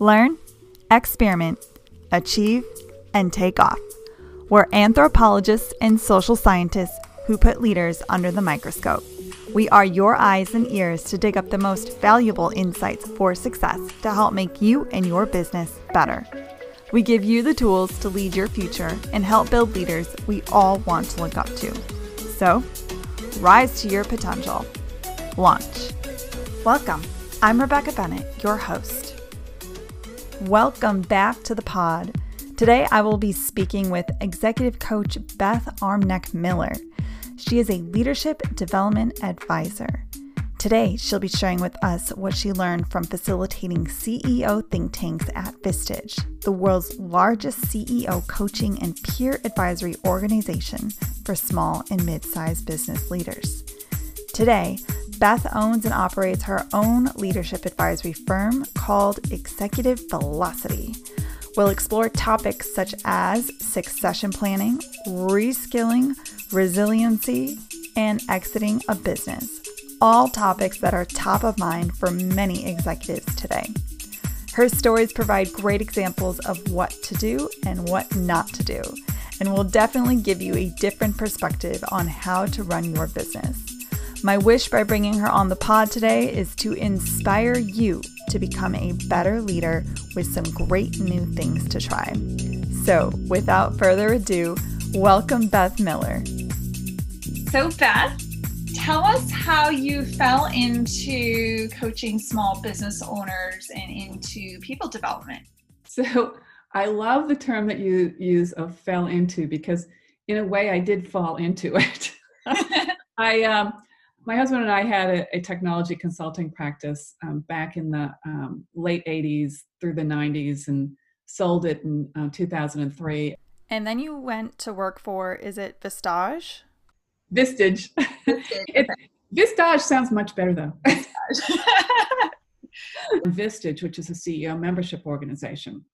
Learn, experiment, achieve, and take off. We're anthropologists and social scientists who put leaders under the microscope. We are your eyes and ears to dig up the most valuable insights for success to help make you and your business better. We give you the tools to lead your future and help build leaders we all want to look up to. So, rise to your potential. Launch. Welcome. I'm Rebecca Bennett, your host. Welcome back to the pod. Today I will be speaking with executive coach Beth Armknecht Miller. She is a leadership development advisor. Today, she'll be sharing with us what she learned from facilitating CEO think tanks at Vistage, the world's largest CEO coaching and peer advisory organization for small and mid sized business leaders. Today, Beth owns and operates her own leadership advisory firm called Executive Velocity. We'll explore topics such as succession planning, reskilling, resiliency, and exiting a business all topics that are top of mind for many executives today. Her stories provide great examples of what to do and what not to do, and will definitely give you a different perspective on how to run your business. My wish by bringing her on the pod today is to inspire you to become a better leader with some great new things to try. So, without further ado, welcome Beth Miller. So, Beth, tell us how you fell into coaching small business owners and into people development. So I love the term that you use of fell into because in a way I did fall into it. I um, my husband and I had a, a technology consulting practice um, back in the um, late 80s through the 90s and sold it in uh, 2003. And then you went to work for, is it Vistage? Vistage. it, Vistage sounds much better though. Vistage, which is a CEO membership organization,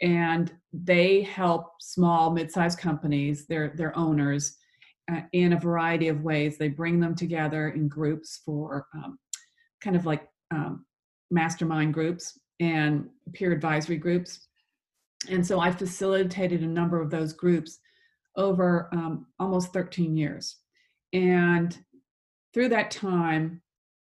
and they help small, mid-sized companies, their their owners, uh, in a variety of ways. They bring them together in groups for um, kind of like um, mastermind groups and peer advisory groups. And so I facilitated a number of those groups over um, almost 13 years. And through that time,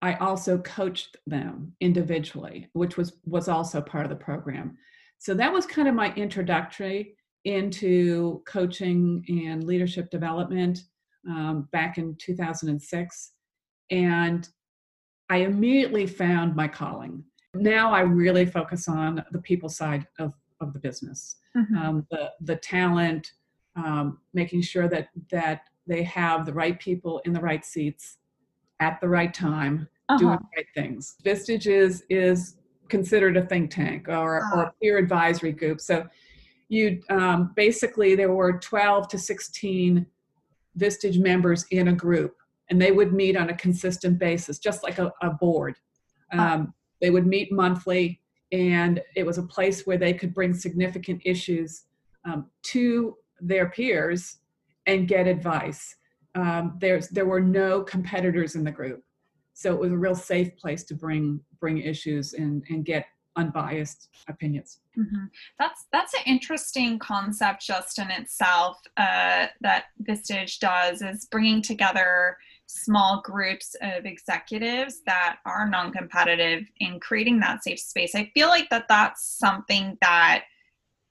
I also coached them individually, which was was also part of the program. So that was kind of my introductory into coaching and leadership development um, back in 2006, and I immediately found my calling. Now I really focus on the people side of of the business, mm-hmm. um, the the talent, um, making sure that that they have the right people in the right seats at the right time uh-huh. doing the right things. Vistage is, is considered a think tank or, uh-huh. or a peer advisory group. So you um, basically there were 12 to 16 Vistage members in a group, and they would meet on a consistent basis, just like a, a board. Uh-huh. Um. They would meet monthly, and it was a place where they could bring significant issues um, to their peers and get advice. Um, there's there were no competitors in the group, so it was a real safe place to bring bring issues and and get unbiased opinions. Mm-hmm. That's that's an interesting concept just in itself uh, that Vistage does is bringing together small groups of executives that are non-competitive in creating that safe space. I feel like that that's something that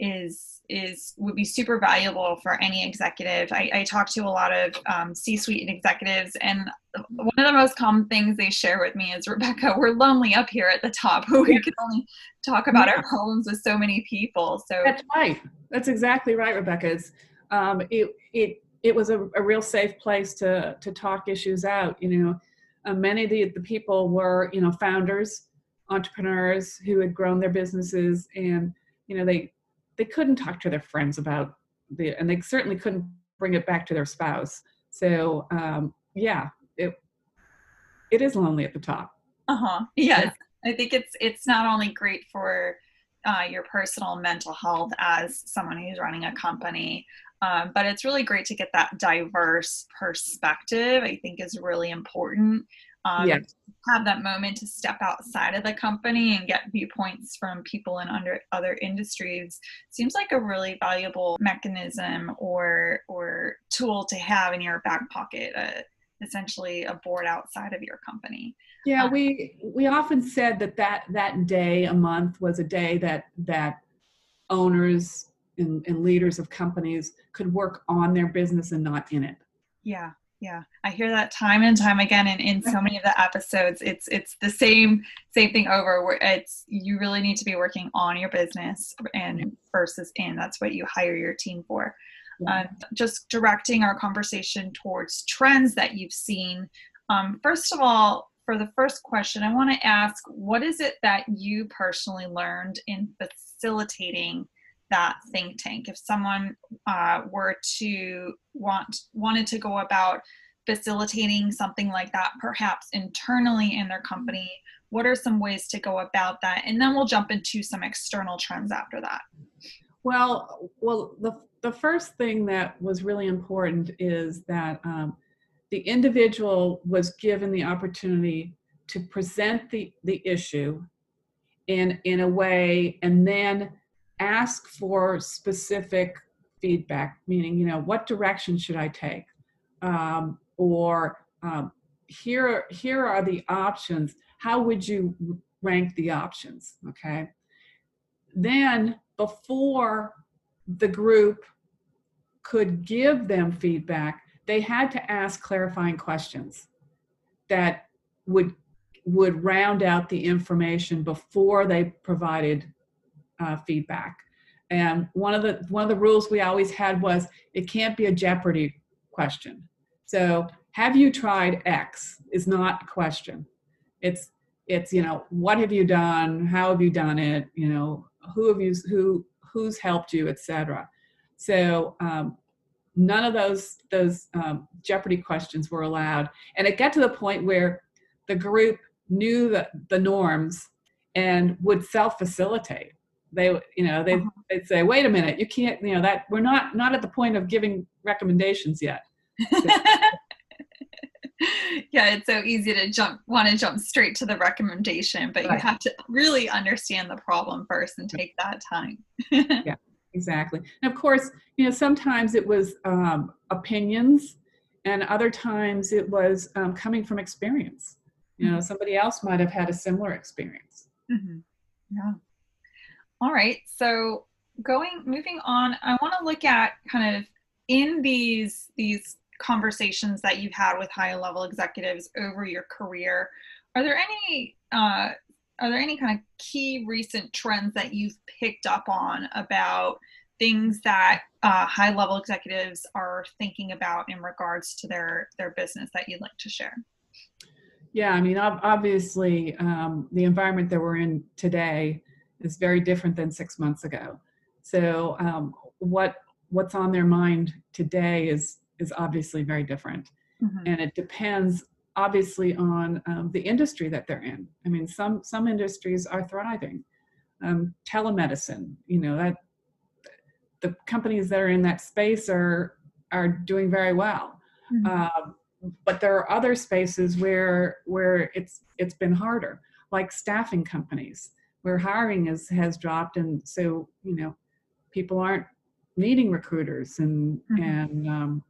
is is would be super valuable for any executive. I, I talk to a lot of um, C-suite executives, and one of the most common things they share with me is, "Rebecca, we're lonely up here at the top. We can only talk about yeah. our problems with so many people." So that's right. That's exactly right, Rebecca. It's, um, it it it was a, a, real safe place to to talk issues out. You know, uh, many of the, the people were you know founders, entrepreneurs who had grown their businesses, and you know they they couldn't talk to their friends about the, and they certainly couldn't bring it back to their spouse. So um, yeah, it it is lonely at the top. Uh huh. Yes, I think it's it's not only great for uh, your personal mental health as someone who's running a company, um, but it's really great to get that diverse perspective. I think is really important um, yes. have that moment to step outside of the company and get viewpoints from people in under other industries. Seems like a really valuable mechanism or or tool to have in your back pocket uh, essentially a board outside of your company. Yeah um, we we often said that that that day a month was a day that that owners and, and leaders of companies could work on their business and not in it. Yeah yeah i hear that time and time again and in so many of the episodes. It's it's the same same thing over where it's you really need to be working on your business and versus in. That's what you hire your team for. Um, just directing our conversation towards trends that you've seen. Um, first of all for the first question i want to ask what is it that you personally learned in facilitating that think tank. If someone uh, were to want wanted to go about facilitating something like that perhaps internally in their company what are some ways to go about that? And then we'll jump into some external trends after that. Well well the, the first thing that was really important is that um, the individual was given the opportunity to present the, the issue in in a way and then ask for specific feedback, meaning, you know, what direction should I take? Um, or um, here, here are the options. How would you rank the options? Okay. Then, before the group could give them feedback, they had to ask clarifying questions that would would round out the information before they provided uh, feedback. And one of the one of the rules we always had was it can't be a Jeopardy question. So have you tried X is not a question. It's it's you know what have you done? How have you done it? You know who have you who who's helped you, etc. So um, none of those those um, Jeopardy questions were allowed, and it got to the point where the group knew the, the norms and would self facilitate they you know they uh-huh. they'd say wait a minute you can't you know that we're not not at the point of giving recommendations yet yeah it's so easy to jump want to jump straight to the recommendation but right. you have to really understand the problem first and take that time yeah exactly and of course you know sometimes it was um, opinions and other times it was um, coming from experience you know mm-hmm. somebody else might have had a similar experience mm-hmm. yeah all right. So going moving on, I want to look at kind of in these these conversations that you've had with high level executives over your career. Are there any uh, are there any kind of key recent trends that you've picked up on about things that uh, high level executives are thinking about in regards to their their business that you'd like to share? Yeah, I mean, obviously, um, the environment that we're in today is very different than six months ago. So um, what what's on their mind today is is obviously very different, mm-hmm. and it depends obviously on um, the industry that they're in. I mean, some some industries are thriving. Um, telemedicine, you know, that the companies that are in that space are are doing very well. Mm-hmm. Uh, but there are other spaces where where it's it's been harder, like staffing companies where hiring is has dropped and so you know people aren't needing recruiters and mm-hmm. and um,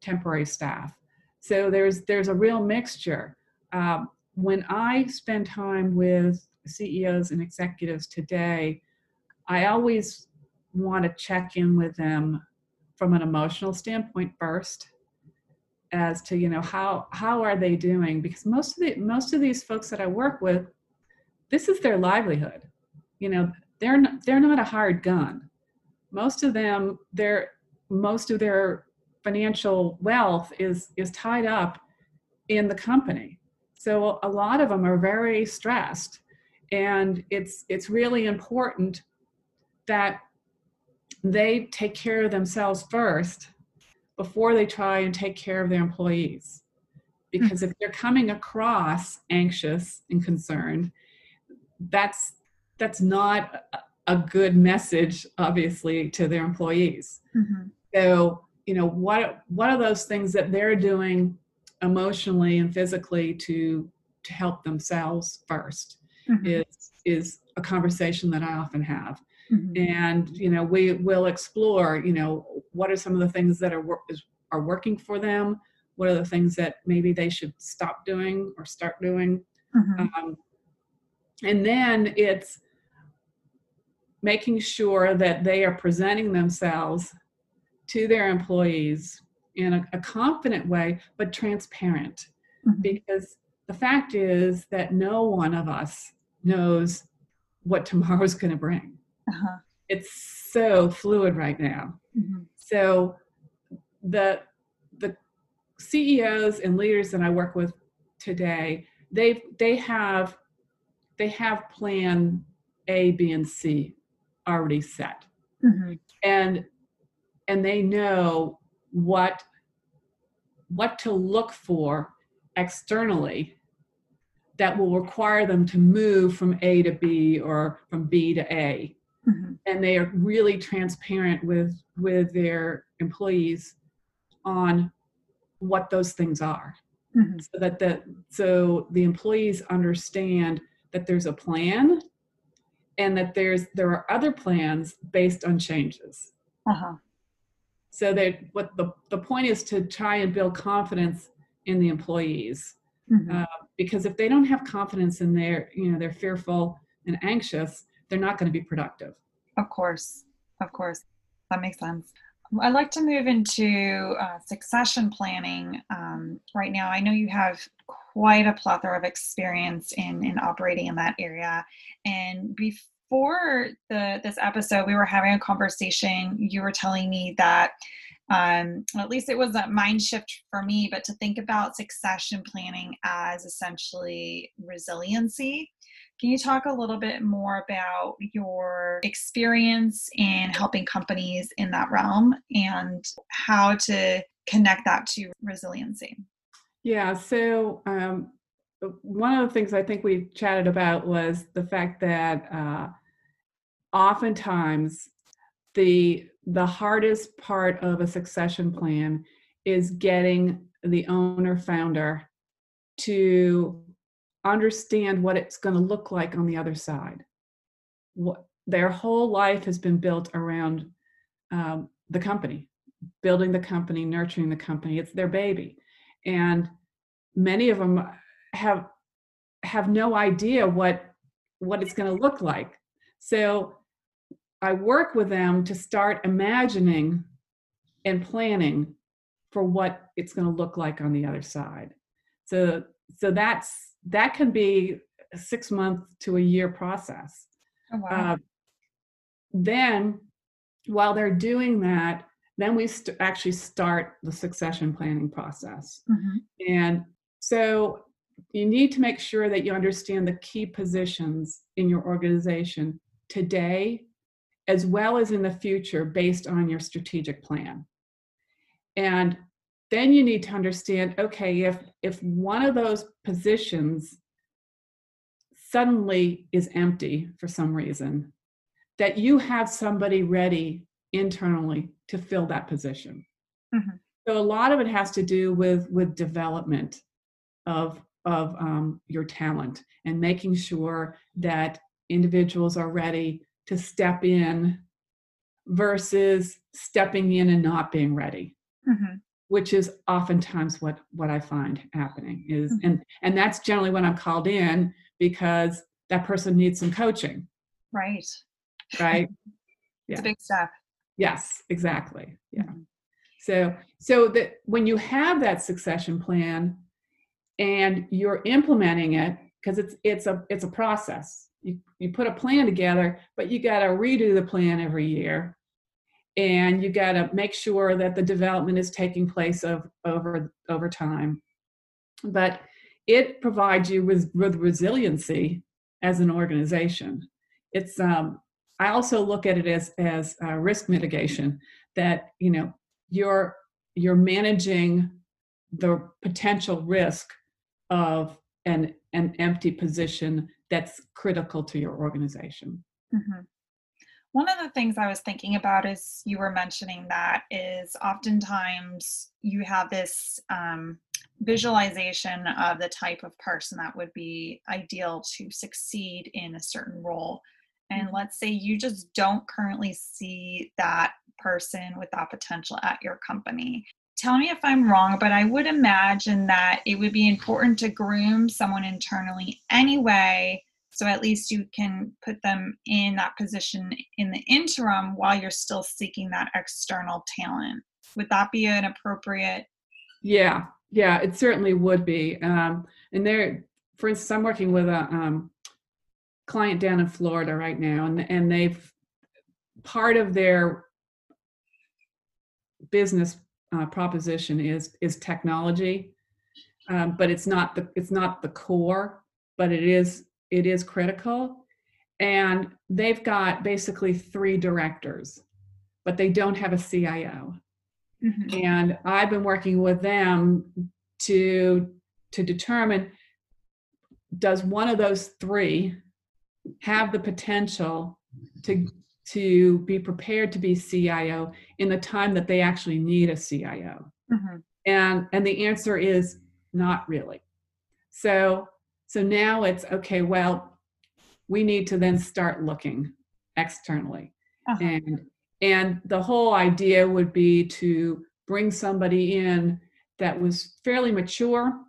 temporary staff. So there's there's a real mixture. Um, when i spend time with ceos and executives today i always want to check in with them from an emotional standpoint first as to you know how how are they doing? Because most of the most of these folks that i work with this is their livelihood. You know they're not, they're not a hard gun. Most of them their most of their financial wealth is is tied up in the company. So a lot of them are very stressed and it's it's really important that they take care of themselves first before they try and take care of their employees. Because mm-hmm. if they're coming across anxious and concerned that's that's not a good message obviously to their employees mm-hmm. so you know what what are those things that they're doing emotionally and physically to to help themselves 1st mm-hmm. is is a conversation that I often have. Mm-hmm. And you know, we will explore, you know, what are some of the things that are are working for them? What are the things that maybe they should stop doing or start doing? Mm-hmm. Um, and then it's making sure that they are presenting themselves to their employees in a, a confident way, but transparent. Mm-hmm. Because the fact is that no one of us knows what tomorrow's going to bring. Uh-huh. It's so fluid right now. Mm-hmm. So the the CEOs and leaders that I work with today, they they have they have plan A, B, and C already set, mm-hmm. and and they know what what to look for externally that will require them to move from A to B or from B to A. Mm-hmm. And they are really transparent with with their employees on what those things are. Mm-hmm. So that the so the employees understand that there's a plan and that there's there are other plans based on changes. Uh-huh. So that what the, the point is to try and build confidence in the employees mm-hmm. uh, because if they don't have confidence in their you know they're fearful and anxious they're not going to be productive of course of course that makes sense i'd like to move into uh, succession planning um, right now i know you have quite a plethora of experience in in operating in that area and before the this episode we were having a conversation you were telling me that um, at least it was a mind shift for me, but to think about succession planning as essentially resiliency. Can you talk a little bit more about your experience in helping companies in that realm and how to connect that to resiliency? Yeah, so um, one of the things I think we chatted about was the fact that uh, oftentimes the the hardest part of a succession plan is getting the owner founder to understand what it's going to look like on the other side. What their whole life has been built around um, the company building the company nurturing the company. It's their baby and many of them have have no idea what what it's going to look like so I work with them to start imagining and planning for what it's going to look like on the other side. So so that's that can be a six month to a year process. Oh, wow. Uh, then while they're doing that, then we st- actually start the succession planning process. Mm-hmm. And so you need to make sure that you understand the key positions in your organization today as well as in the future based on your strategic plan. And then you need to understand okay, if, if one of those positions suddenly is empty for some reason, that you have somebody ready internally to fill that position. Mm-hmm. So a lot of it has to do with with development of of um, your talent and making sure that individuals are ready to step in versus stepping in and not being ready mm-hmm. which is oftentimes what what i find happening is mm-hmm. and and that's generally when i'm called in because that person needs some coaching right right yeah. it's a big step yes exactly yeah mm-hmm. so so that when you have that succession plan and you're implementing it because it's it's a it's a process you, you put a plan together, but you got to redo the plan every year. And you got to make sure that the development is taking place of, over, over time. But it provides you with, with resiliency as an organization. It's um, I also look at it as as uh, risk mitigation. That you know you're you're managing the potential risk of an an empty position that's critical to your organization. Mm-hmm. One of the things I was thinking about is you were mentioning that is oftentimes you have this um, visualization of the type of person that would be ideal to succeed in a certain role. And Mm-hmm. let's say you just don't currently see that person with that potential at your company. Tell me if I'm wrong, but I would imagine that it would be important to groom someone internally anyway. So at least you can put them in that position in the interim while you're still seeking that external talent. Would that be an appropriate? Yeah, yeah, it certainly would be. Um, and there, for instance, I'm working with a um, client down in Florida right now, and and they've part of their business uh, proposition is is technology, um, but it's not the it's not the core, but it is it is critical, and they've got basically three directors, but they don't have a CIO Mhm. and I've been working with them to to determine does one of those three have the potential to to be prepared to be CIO in the time that they actually need a CIO Mhm. and and the answer is not really so so now it's okay well we need to then start looking externally Uh-huh. and and the whole idea would be to bring somebody in that was fairly mature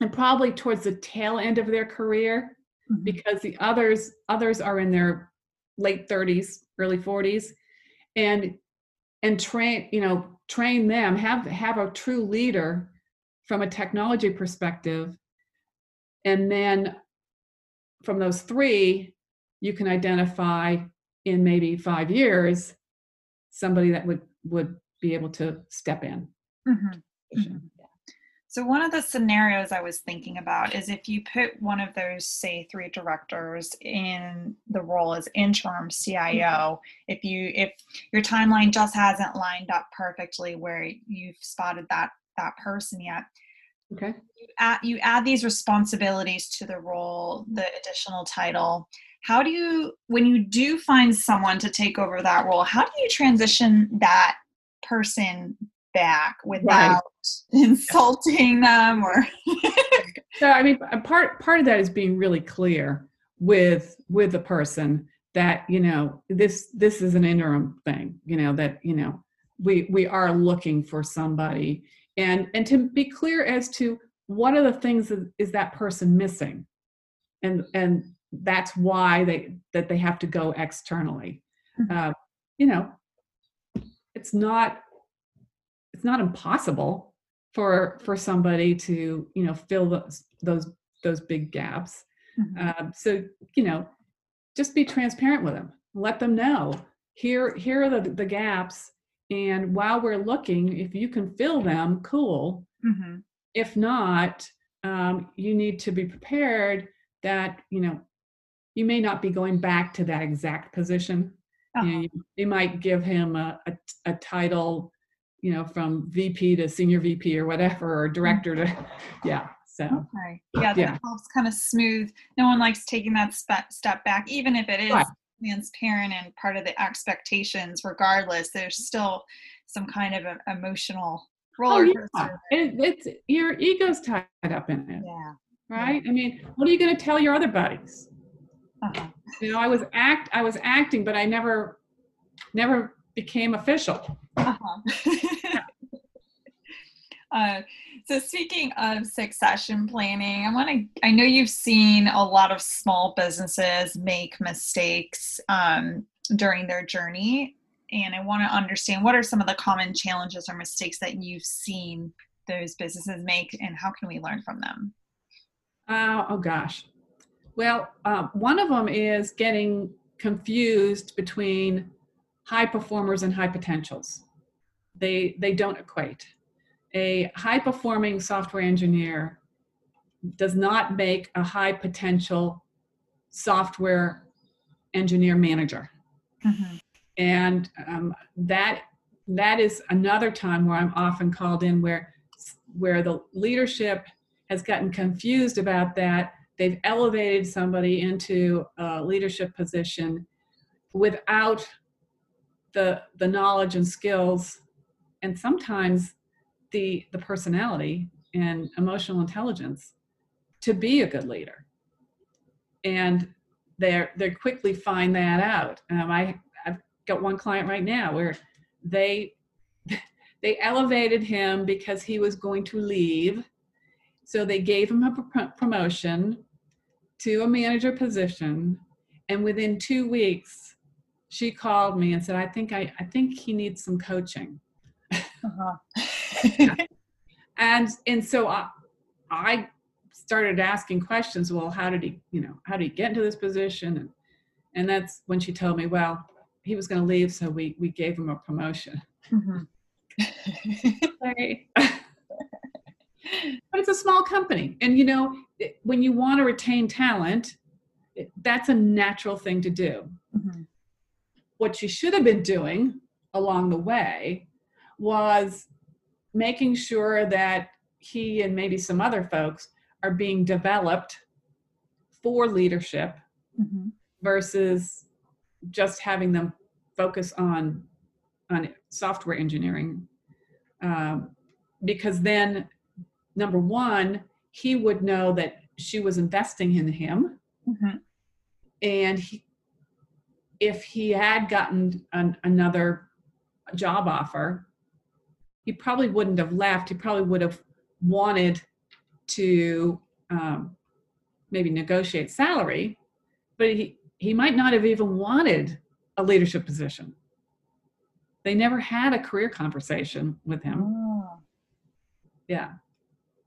and probably towards the tail end of their career Mhm. because the others others are in their late 30s early 40s and and train you know train them have have a true leader from a technology perspective and then from those three you can identify in maybe five years somebody that would would be able to step in Mhm. So, one of the scenarios I was thinking about is if you put one of those, say, three directors in the role as interim CIO, mm-hmm. if you if your timeline just hasn't lined up perfectly where you've spotted that that person yet, okay you add, you add these responsibilities to the role, the additional title. How do you, when you do find someone to take over that role, how do you transition that person back without insulting them or? so i mean a part part of that is being really clear with with the person that you know this this is an interim thing you know that you know we we are looking for somebody and and to be clear as to what are the things that is that person missing and and that's why they that they have to go externally Mhm. uh, you know it's not it's not impossible for for somebody to you know fill those those those big gaps Mhm. um, so you know just be transparent with them let them know here here are the, the gaps and while we're looking if you can fill them cool Mhm. if not um, you need to be prepared that you know you may not be going back to that exact position you, know, Uh-huh. you, you might give him a, a, a title you know from vp to senior vp or whatever or director to yeah so Okay. Yeah, that Yeah. helps kind of smooth. No one likes taking that spe- step back, even if it is Right. transparent and part of the expectations. Regardless, there's still some kind of a, emotional oh roller yeah it, it's your ego's tied up in it Yeah. right i mean what are you going to tell your other buddies Uh-huh. you know i was act i was acting but i never never became official Uh-huh. uh, so speaking of succession planning, I want to. I know you've seen a lot of small businesses make mistakes um, during their journey, and I want to understand what are some of the common challenges or mistakes that you've seen those businesses make, and how can we learn from them? Uh, oh gosh. Well, um, one of them is getting confused between high performers and high potentials. They they don't equate. A high performing software engineer does not make a high potential software engineer manager, Mhm. and um, that that is another time where I'm often called in where where the leadership has gotten confused about that. They've elevated somebody into a leadership position without the the knowledge and skills, and sometimes the the personality and emotional intelligence to be a good leader. And they they quickly find that out. Um, I I've got one client right now where they they elevated him because he was going to leave, so they gave him a promotion to a manager position, and within two weeks, she called me and said, "I think I I think he needs some coaching." Uh-huh. and and so I I started asking questions. Well, how did he you know how did he get into this position? And and that's when she told me, well, he was going to leave, so we we gave him a promotion. Mm-hmm. but it's a small company, and you know when you want to retain talent, that's a natural thing to do. Mm-hmm. What she should have been doing along the way was making sure that he and maybe some other folks are being developed for leadership mm-hmm. versus just having them focus on on software engineering um, because then number one he would know that she was investing in him mm-hmm. and he, if he had gotten an, another job offer he probably wouldn't have left. He probably would have wanted to um, maybe negotiate salary, but he, he might not have even wanted a leadership position. They never had a career conversation with him. Oh. Yeah.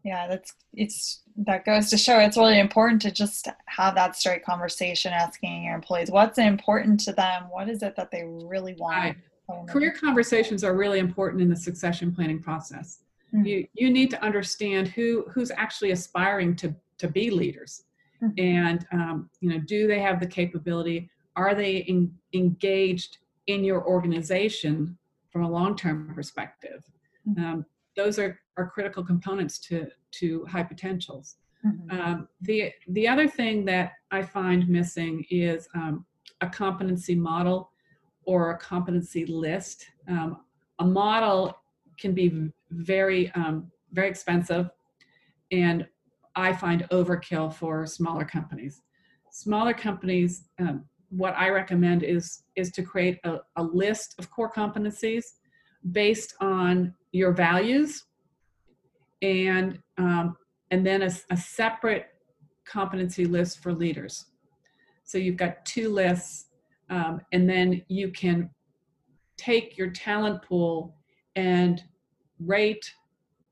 Yeah, that's it's that goes to show it's really important to just have that straight conversation asking your employees what's important to them, what is it that they really want. Right career conversations are really important in the succession planning process. Mm-hmm. You you need to understand who who's actually aspiring to to be leaders, mm-hmm. and um, you know, do they have the capability? Are they in, engaged in your organization from a long term perspective? Mm-hmm. Um, those are are critical components to to high potentials. Mm-hmm. Um, the the other thing that I find missing is um, a competency model or a competency list. Um, a model can be very, um, very expensive, and I find overkill for smaller companies. Smaller companies, um, what I recommend is is to create a, a list of core competencies based on your values, and um, and then a, a separate competency list for leaders. So you've got two lists um, and then you can take your talent pool and rate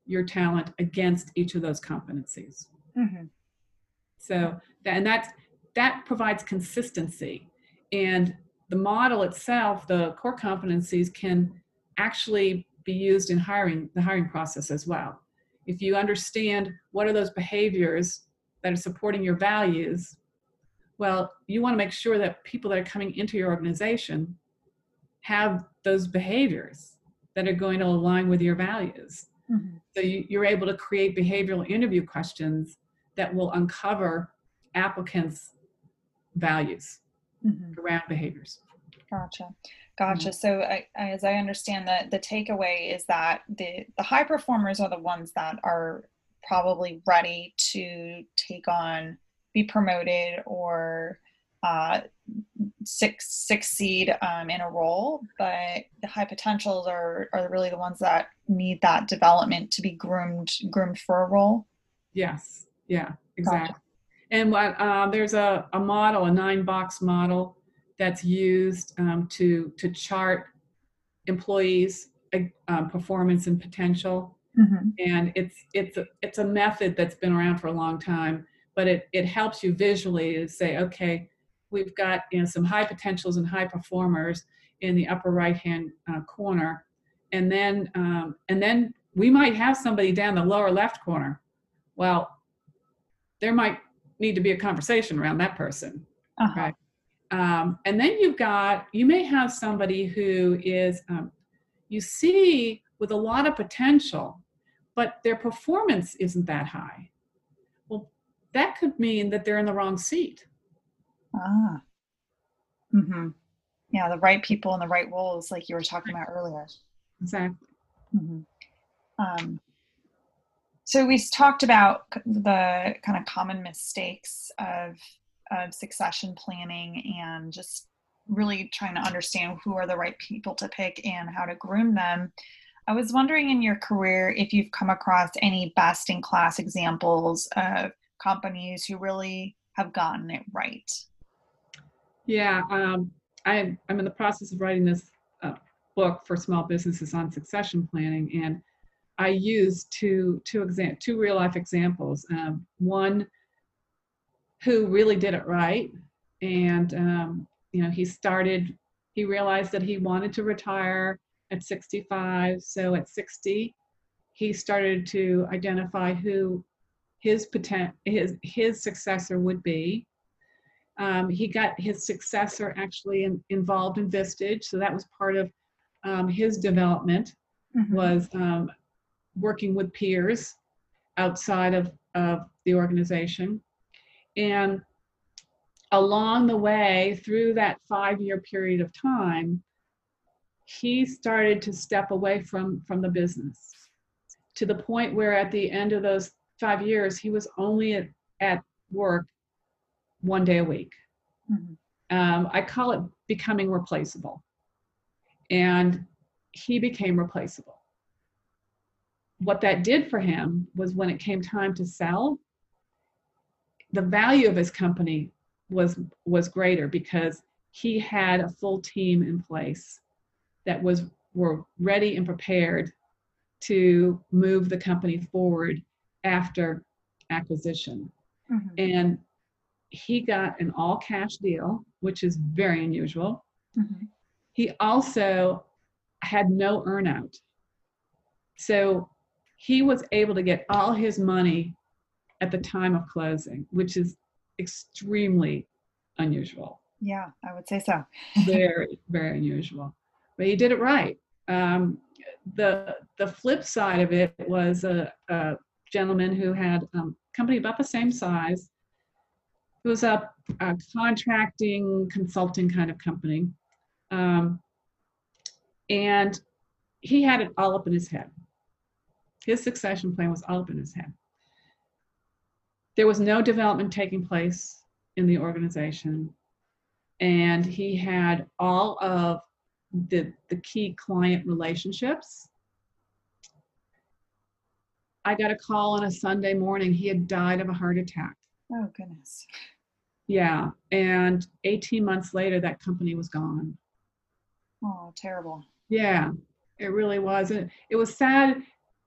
your talent against each of those competencies. Mm-hmm. So, and that that provides consistency. And the model itself, the core competencies, can actually be used in hiring the hiring process as well. If you understand what are those behaviors that are supporting your values, well, you want to make sure that people that are coming into your organization have those behaviors that are going to align with your values. Mm-hmm. So you, are able to create behavioral interview questions that will uncover applicants' values mm-hmm. around behaviors. Gotcha. Gotcha. Mm-hmm. So, I, as I understand that, the takeaway is that the the high performers are the ones that are probably ready to take on be promoted or uh, six succeed um, in a role, but the high potentials are are really the ones that need that development to be groomed groomed for a role. Yes. Yeah. Exactly. Gotcha. And what uh, there's a, a model, a nine box model that's used um, to to chart employees' uh, performance and potential. Mm-hmm. And it's it's a, it's a method that's been around for a long time but it, it helps you visually to say, okay, we've got you know some high potentials and high performers in the upper right hand uh, corner, and then um, and then we might have somebody down the lower left corner. Well, there might need to be a conversation around that person, uh-huh. right? Um, and then you've got you may have somebody who is um, you see with a lot of potential, but their performance isn't that high Well, that could mean that they're in the wrong seat. Ah. Mm-hmm. Yeah, the right people in the right roles, like you were talking about earlier. Exactly. Mm-hmm. Um, so we talked about the kind of common mistakes of of succession planning and just really trying to understand who are the right people to pick and how to groom them. I was wondering in your career if you've come across any best in class examples of companies who really have gotten it right. Yeah, um, I, I'm in the process of writing this uh, book for small businesses on succession planning, and I use two two exam two real life examples. Um, one who really did it right, and um, you know he started. He realized that he wanted to retire at 65. So at 60, he started to identify who his potent his his successor would be. Um, he got his successor actually in, involved in Vistage, so that was part of um, his development. Mm-hmm. Was um, working with peers outside of, of the organization. And along the way, through that five year period of time, he started to step away from, from the business to the point where at the end of those five years, he was only at, at work one day a week. Mm-hmm. Um, I call it becoming replaceable. And he became replaceable what that did for him was when it came time to sell, the value of his company was was greater because he had a full team in place that was were ready and prepared to move the company forward after acquisition. Mm-hmm. And he got an all cash deal, which is very unusual. Mm-hmm. He also had no earnout. So he was able to get all his money at the time of closing, which is extremely unusual. Yeah, I would say so. very, very unusual. But he did it right. Um, the the flip side of it was a, a gentleman who had a um, company about the same size. It was a, a contracting consulting kind of company, um, and he had it all up in his head. His succession plan was all up in his head. There was no development taking place in the organization, and he had all of the, the key client relationships. I got a call on a Sunday morning. He had died of a heart attack. Oh, goodness. Yeah. And 18 months later, that company was gone. Oh, terrible. Yeah, it really was. It, it was sad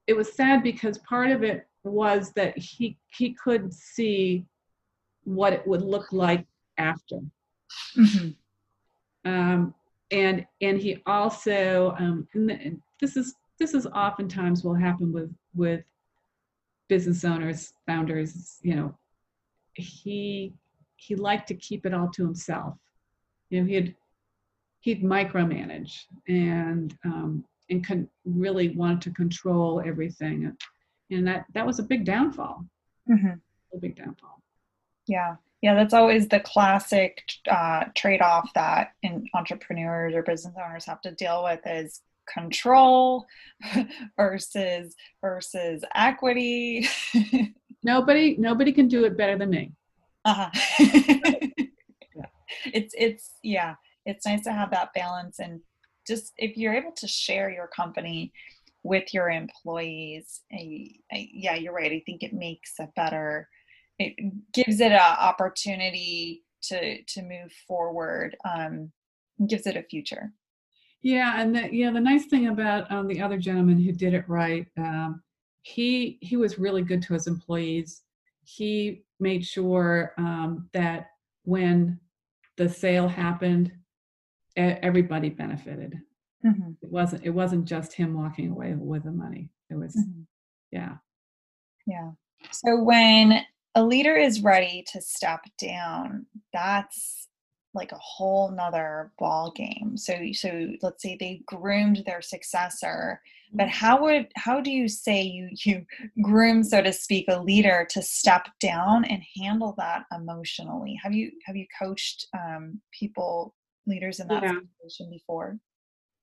it was sad because part of it was that he he could see what it would look like after. Mm-hmm. Um, and and he also um, and, this is this is oftentimes will happen with with business owners founders you know he he liked to keep it all to himself you know he'd he'd micromanage and um, and con- really wanted to control everything and that that was a big downfall mm-hmm. a big downfall yeah yeah that's always the classic uh, trade-off that in entrepreneurs or business owners have to deal with is control versus versus equity nobody nobody can do it better than me uh-huh. yeah. it's it's yeah it's nice to have that balance and just if you're able to share your company with your employees I, I, yeah you're right i think it makes a better it gives it an opportunity to to move forward um gives it a future yeah and the, yeah the nice thing about um, the other gentleman who did it right um, he he was really good to his employees he made sure um, that when the sale happened everybody benefited. Mm-hmm. It wasn't it wasn't just him walking away with the money. It was mm-hmm. yeah. Yeah. So when a leader is ready to step down, that's like a whole nother ball game. So so let's say they groomed their successor, but mm-hmm. how would how do you say you you groom so to speak a leader to step down and handle that emotionally? Have you have you coached um, people leaders in that yeah. situation before?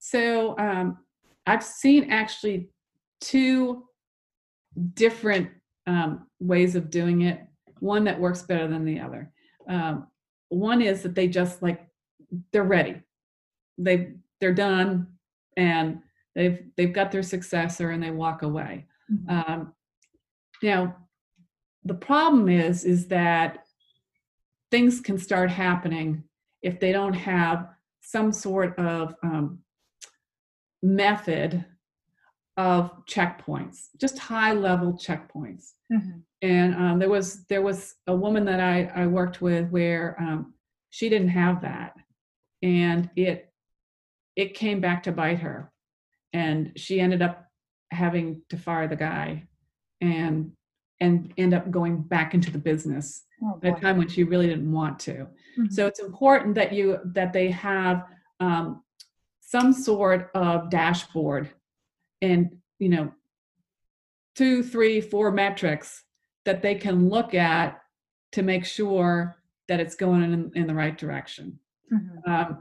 So um, I've seen actually two different um, ways of doing it. One that works better than the other. Um, one is that they just like they're ready. They they're done and they've they've got their successor and they walk away. Mm-hmm. Um, now, the problem is is that things can start happening if they don't have some sort of um, method of checkpoints, just high level checkpoints. Mm-hmm. And um, there was there was a woman that I, I worked with where um, she didn't have that, and it it came back to bite her, and she ended up having to fire the guy, and and end up going back into the business oh, at a time when she really didn't want to. Mm-hmm. So it's important that you that they have um, some sort of dashboard and you know two three four metrics that they can look at to make sure that it's going in, in the right direction. Mm-hmm. um,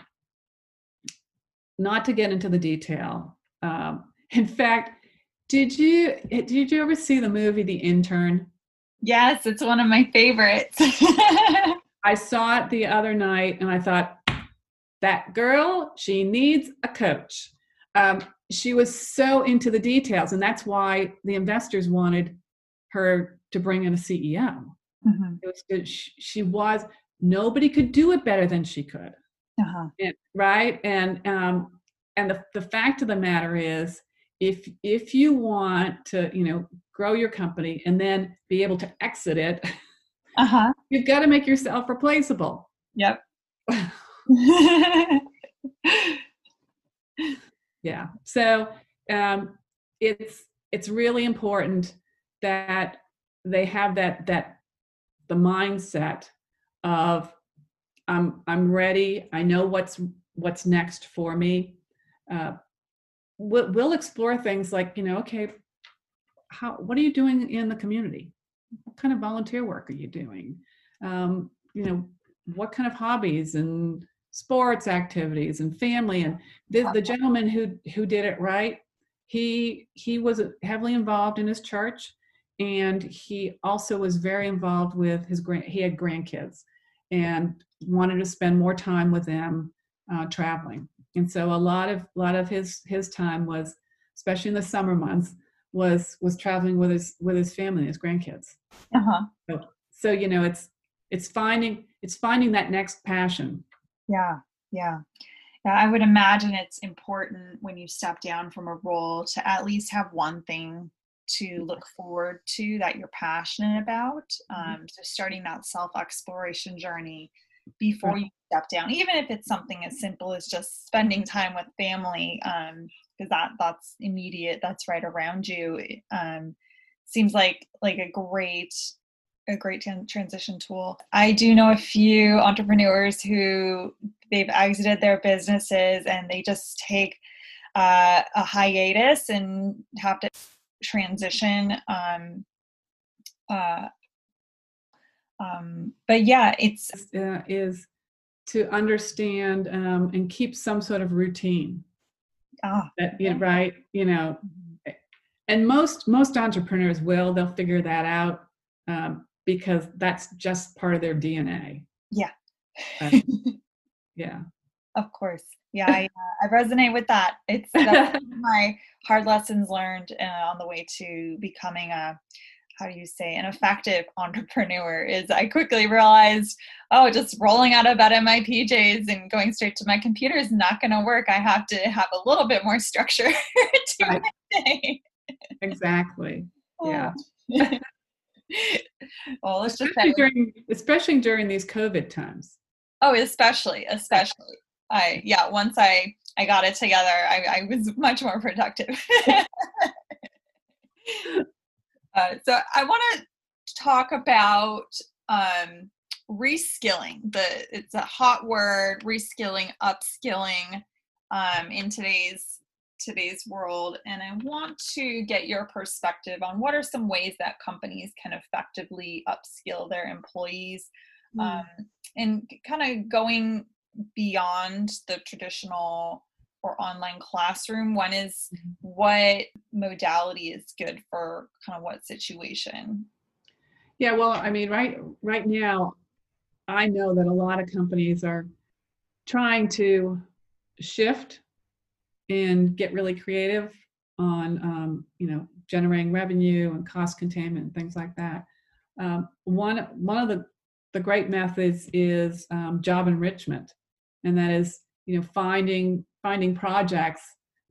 not to get into the detail um, in fact did you did you ever see the movie the intern? Yes it's one of my favorites. I saw it the other night and i thought that girl she needs a coach. Um, she was so into the details and that's why the investors wanted her to bring in a ceo mm-hmm. it was she was nobody could do it better than she could. Uh-huh. and, right? And um and the, the fact of the matter is if if you want to you know grow your company and then be able to exit it uh-huh. you've got to make yourself replaceable. Yep yeah so um, it's it's really important that they have that that the mindset of i'm i'm ready. I know what's what's next for me. Uh, we'll, we'll explore things like you know okay how what are you doing in the community? What kind of volunteer work are you doing? Um, you know what kind of hobbies and sports activities and family and the, the gentleman who who did it right he he was heavily involved in his church and he also was very involved with his grand he had grandkids and wanted to spend more time with them uh, traveling. And so a lot of a lot of his his time was especially in the summer months was was traveling with his with his family his grandkids. Uh-huh. so, so you know it's it's finding it's finding that next passion yeah, yeah. Yeah, I would imagine it's important when you step down from a role to at least have one thing to look forward to that you're passionate about. Mm-hmm. Um, so starting that self exploration journey before you step down, even if it's something as simple as just spending time with family, because um, that that's immediate, that's right around you. Um, seems like like a great a great t- transition tool. I do know a few entrepreneurs who they've exited their businesses and they just take uh, a hiatus and have to transition. Um, uh, um, but yeah, it's uh, is to understand um, and keep some sort of routine. Ah, that, you know, right? You know, and most most entrepreneurs will. They'll figure that out. Um, because that's just part of their DNA. Yeah. Um, yeah. Of course. Yeah, I, uh, I resonate with that. It's my hard lessons learned uh, on the way to becoming a how do you say an effective entrepreneur is i quickly realized oh just rolling out of bed in my pjs and going straight to my computer is not going to work i have to have a little bit more structure to right. my day exactly yeah well, let's just especially during, especially during these COVID times. Oh, especially, especially. I yeah. Once I I got it together, I, I was much more productive. uh, so I want to talk about um, reskilling. The it's a hot word. Reskilling, upskilling um, in today's today's world and i want to get your perspective on what are some ways that companies can effectively upskill their employees mm. um, and kind of going beyond the traditional or online classroom one is Mhm. what modality is good for kind of what situation Yeah, well, I mean, right right now, I know that a lot of companies are trying to shift and get really creative on, um, you know, generating revenue and cost containment and things like that. Um, one one of the the great methods is um, job enrichment, and that is, you know, finding finding projects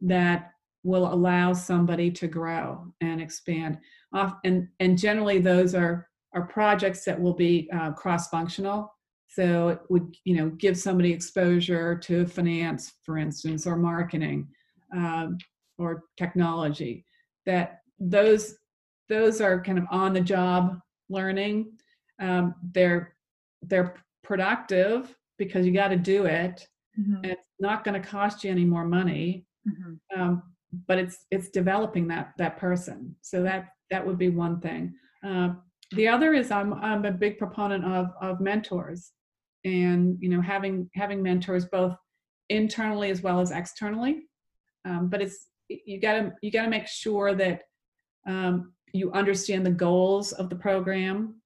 that will allow somebody to grow and expand. Off, and and generally those are are projects that will be uh, cross-functional. So it would you know give somebody exposure to finance, for instance, or marketing, um, or technology. That those those are kind of on the job learning. Um, they're they're productive because you got to do it, and it's not going to cost you any more money. Mhm. Um, but it's it's developing that that person. So that that would be one thing. Uh, the other is I'm I'm a big proponent of of mentors, and you know having having mentors both internally as well as externally. Um, but it's you got to you got to make sure that um, you understand the goals of the program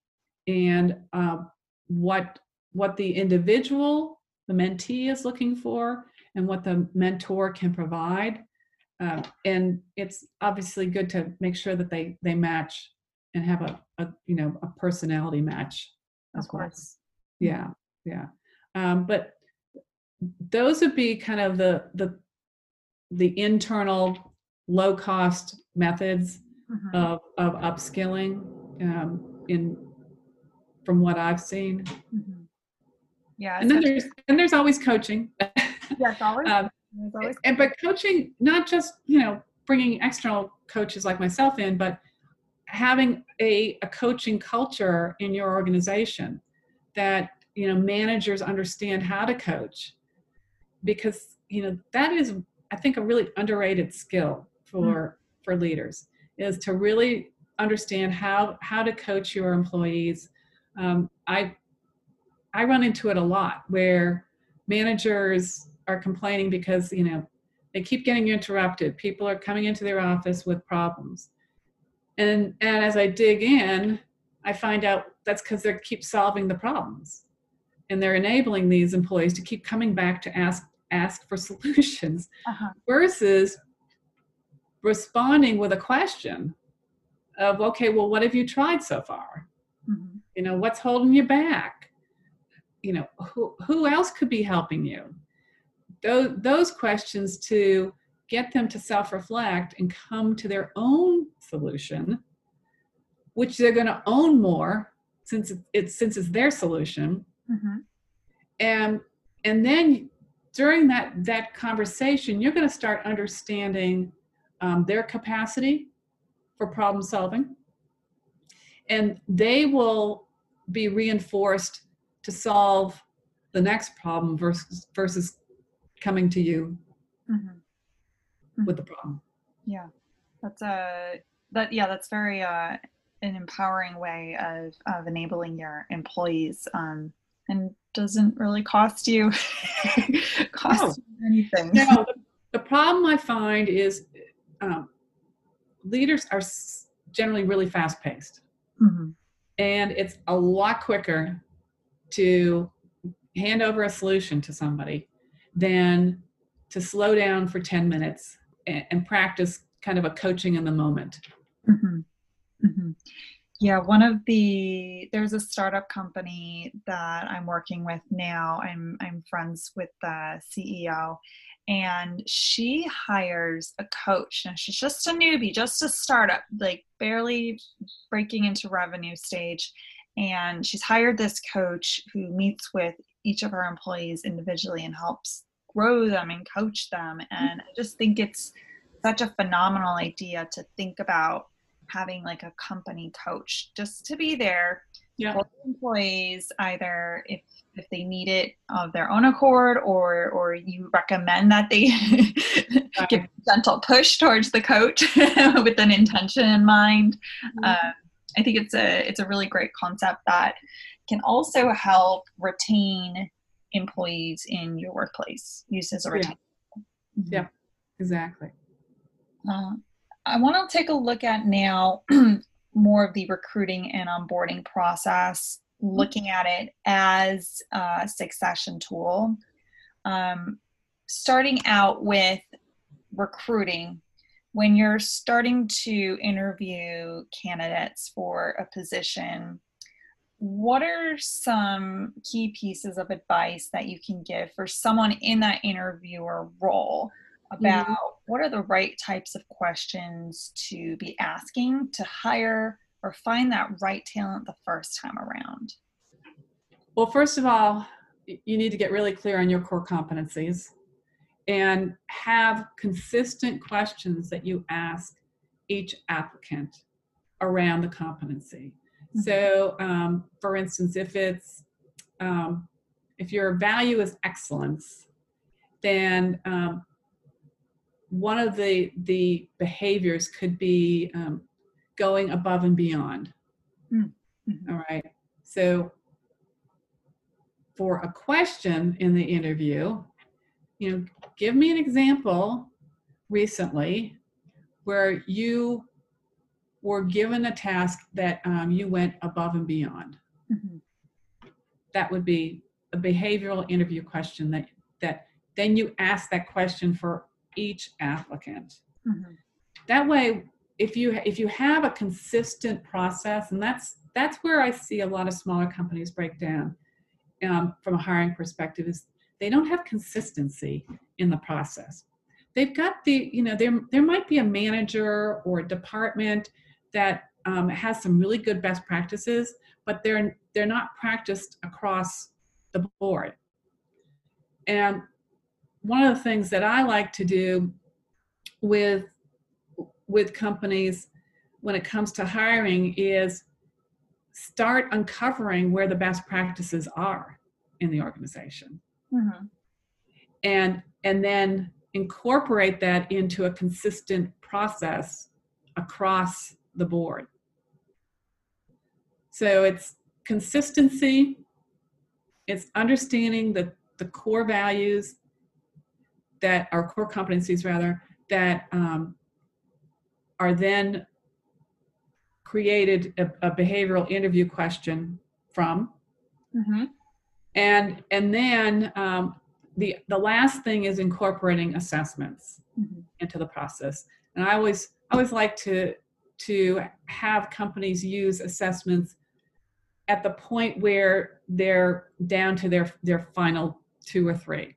and uh, what what the individual the mentee is looking for and what the mentor can provide um, and it's obviously good to make sure that they they match and have a, a you know a personality match as Of well course. yeah yeah um, but those would be kind of the the the internal low cost methods Mhm. of of upskilling um, in from what I've seen Mhm. Yeah. and then there's and there's always coaching yes, always, um, always and but coaching not just you know bringing external coaches like myself in but having a, a coaching culture in your organization that you know managers understand how to coach because you know that is i think a really underrated skill for for leaders is to really understand how how to coach your employees. Um, i i run into it a lot where managers are complaining because you know they keep getting interrupted. People are coming into their office with problems. And and as i dig in i find out that's because they keep solving the problems and they're enabling these employees to keep coming back to ask ask for solutions uh-huh. versus responding with a question of okay well what have you tried so far Mhm. you know what's holding you back you know who who else could be helping you those those questions to get them to self-reflect and come to their own solution which they're going to own more since it- it's since it's their solution Mhm. and and then during that that conversation you're going to start understanding um, their capacity for problem solving and they will be reinforced to solve the next problem versus versus coming to you Mhm. with the problem Yeah, that's a that. Yeah, that's very uh, an empowering way of of enabling your employees, um, and doesn't really cost you cost you anything. now the, the problem i find is um, leaders are generally really fast paced Mhm. and it's a lot quicker to hand over a solution to somebody than to slow down for 10 minutes and, and practice kind of a coaching in the moment Mhm. Mhm. Yeah, one of the there's a startup company that I'm working with now. I'm I'm friends with the CEO and she hires a coach. Now she's just a newbie, just a startup, like barely breaking into revenue stage. And she's hired this coach who meets with each of her employees individually and helps grow them and coach them. And I just think it's such a phenomenal idea to think about having like a company coach just to be there yeah for employees either if if they need it of their own accord or or you recommend that they give a gentle push towards the coach with an intention in mind um, i think it's a it's a really great concept that can also help retain employees in your workplace used as a Yeah. retention Mm-hmm. Yeah, exactly. Uh, I want to take a look at now more of the recruiting and onboarding process, looking at it as a succession tool. Um, starting out with recruiting, when you're starting to interview candidates for a position, what are some key pieces of advice that you can give for someone in that interviewer role about mm-hmm. what are the right types of questions to be asking to hire or find that right talent the first time around? Well, first of all, you need to get really clear on your core competencies and have consistent questions that you ask each applicant around the competency. Mm-hmm. So, um, for instance, if it's um, if your value is excellence, then um, one of the the behaviors could be um, going above and beyond. Mm-hmm. All right. So, for a question in the interview, you know, give me an example recently where you were given a task that um, you went above and beyond. Mm-hmm. That would be a behavioral interview question that that then you ask that question for each applicant. Mm-hmm. That way, if you if you have a consistent process, and that's that's where I see a lot of smaller companies break down um, from a hiring perspective is they don't have consistency in the process. They've got the you know there there might be a manager or a department that um, has some really good best practices, but they're they're not practiced across the board. And one of the things that I like to do with with companies when it comes to hiring is start uncovering where the best practices are in the organization mm-hmm. and and then incorporate that into a consistent process across the board so it's consistency it's understanding the the core values that are core competencies rather that um, are then created a, a, behavioral interview question from mm-hmm. and and then um, the the last thing is incorporating assessments mm-hmm. into the process and i always I always like to to have companies use assessments at the point where they're down to their their final two or three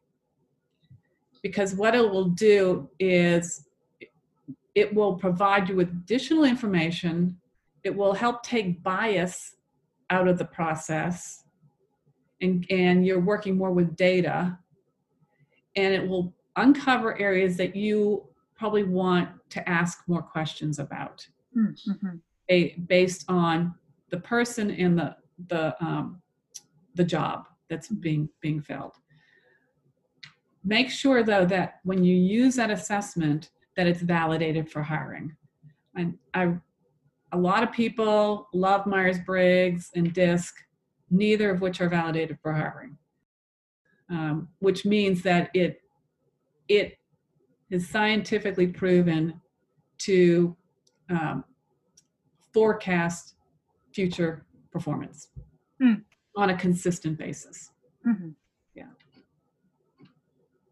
because what it will do is it will provide you with additional information. It will help take bias out of the process and, and you're working more with data. And it will uncover areas that you probably want to ask more questions about. Mm-hmm. a, based on the person and the the um, the job that's being being filled Make sure though that when you use that assessment that it's validated for hiring. And I, a lot of people love Myers-Briggs and DISC, neither of which are validated for hiring. Um, which means that it it is scientifically proven to um, forecast future performance mm. on a consistent basis. Mm-hmm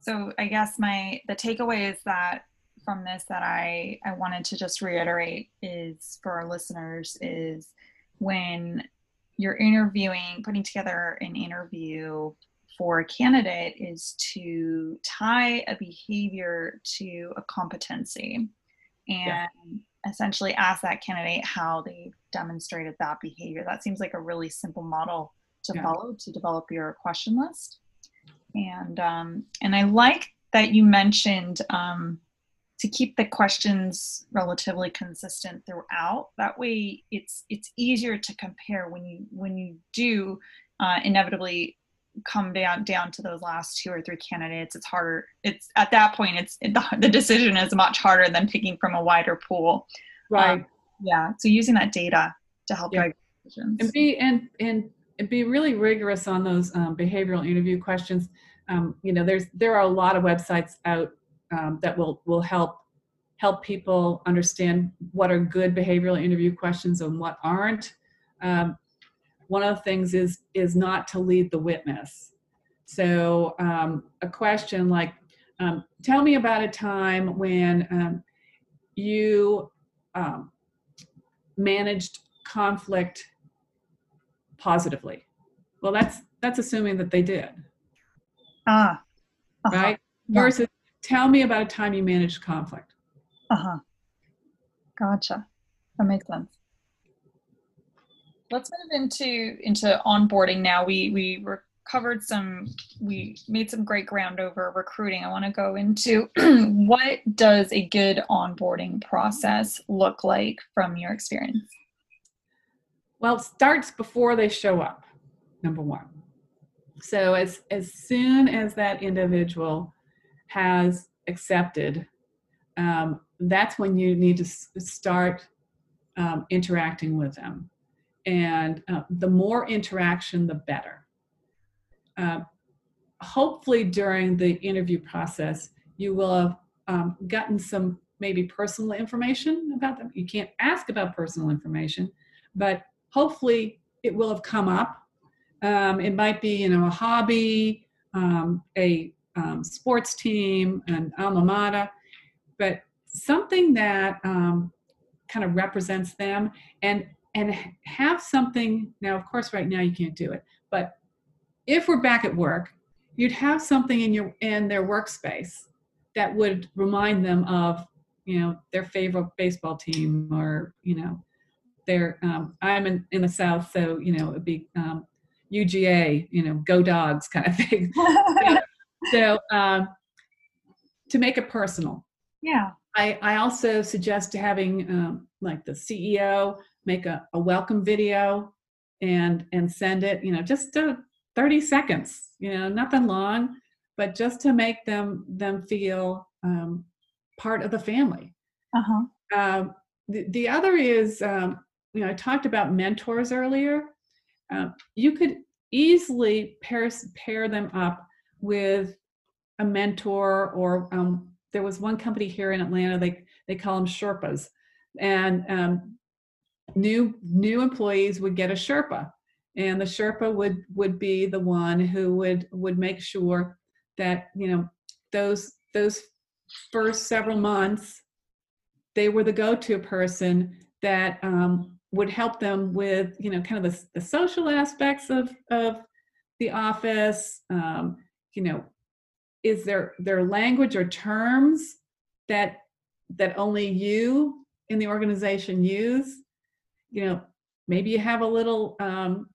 so i guess my the takeaway is that from this that i i wanted to just reiterate is for our listeners is when you're interviewing putting together an interview for a candidate is to tie a behavior to a competency and yeah. essentially ask that candidate how they demonstrated that behavior that seems like a really simple model to yeah. follow to develop your question list and um, and I like that you mentioned um, to keep the questions relatively consistent throughout. That way, it's it's easier to compare when you when you do uh, inevitably come down down to those last two or three candidates. It's harder. It's at that point, it's it, the, the decision is much harder than picking from a wider pool. Right. Um, yeah. So using that data to help yeah. decisions. And be and and be really rigorous on those um, behavioral interview questions. Um, you know, there's there are a lot of websites out um, that will will help help people understand what are good behavioral interview questions and what aren't. Um, one of the things is is not to lead the witness. So um, a question like, um, "Tell me about a time when you managed conflict positively." Well, that's that's assuming that they did. Ah. Uh-huh. Right. Yeah. Versus, tell me about a time you managed conflict. Uh huh. Gotcha. That makes sense. Let's move into into onboarding now. We we covered some. We made some great ground over recruiting. I want to go into what does a good onboarding process look like from your experience. Well, it starts before they show up. Number one. So as as soon as that individual has accepted um, that's when you need to start um, interacting with them. And uh, the more interaction, the better. Uh, hopefully, during the interview process, you will have um, gotten some maybe personal information about them. You can't ask about personal information, but hopefully, it will have come up. Um, it might be, you know, a hobby, um, a um, sports team, an alma mater, but something that um, kind of represents them and and have something now of course right now you can't do it but if we're back at work you'd have something in your in their workspace that would remind them of you know their favorite baseball team or you know their um, i'm in, in the south so you know it'd be um, uga you know go dogs kind of thing so, so um, to make it personal yeah I, I also suggest having um, like the CEO make a, a welcome video and and send it, you know, just to 30 seconds, you know, nothing long, but just to make them them feel um, part of the family. Uh-huh. Um, the, the other is, um, you know, I talked about mentors earlier. Uh, you could easily pair pair them up with a mentor or um, there was one company here in Atlanta. They they call them Sherpas, and um, new new employees would get a Sherpa, and the Sherpa would would be the one who would would make sure that you know those those first several months they were the go-to person that um, would help them with you know kind of the, the social aspects of of the office um, you know is there their language or terms that that only you in the organization use you know maybe you have a little um,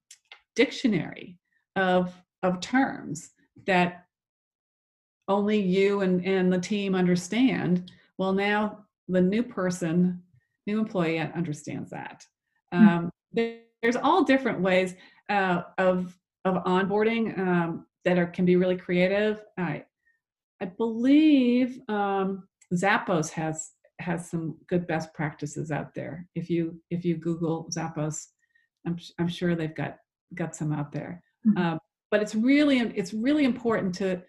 dictionary of of terms that only you and, and the team understand well now the new person new employee understands that. Um, there's all different ways uh, of of onboarding um, that are can be really creative. I I believe um, Zappos has has some good best practices out there. If you if you Google Zappos, I'm I'm sure they've got got some out there. Mm-hmm. Um, but it's really it's really important to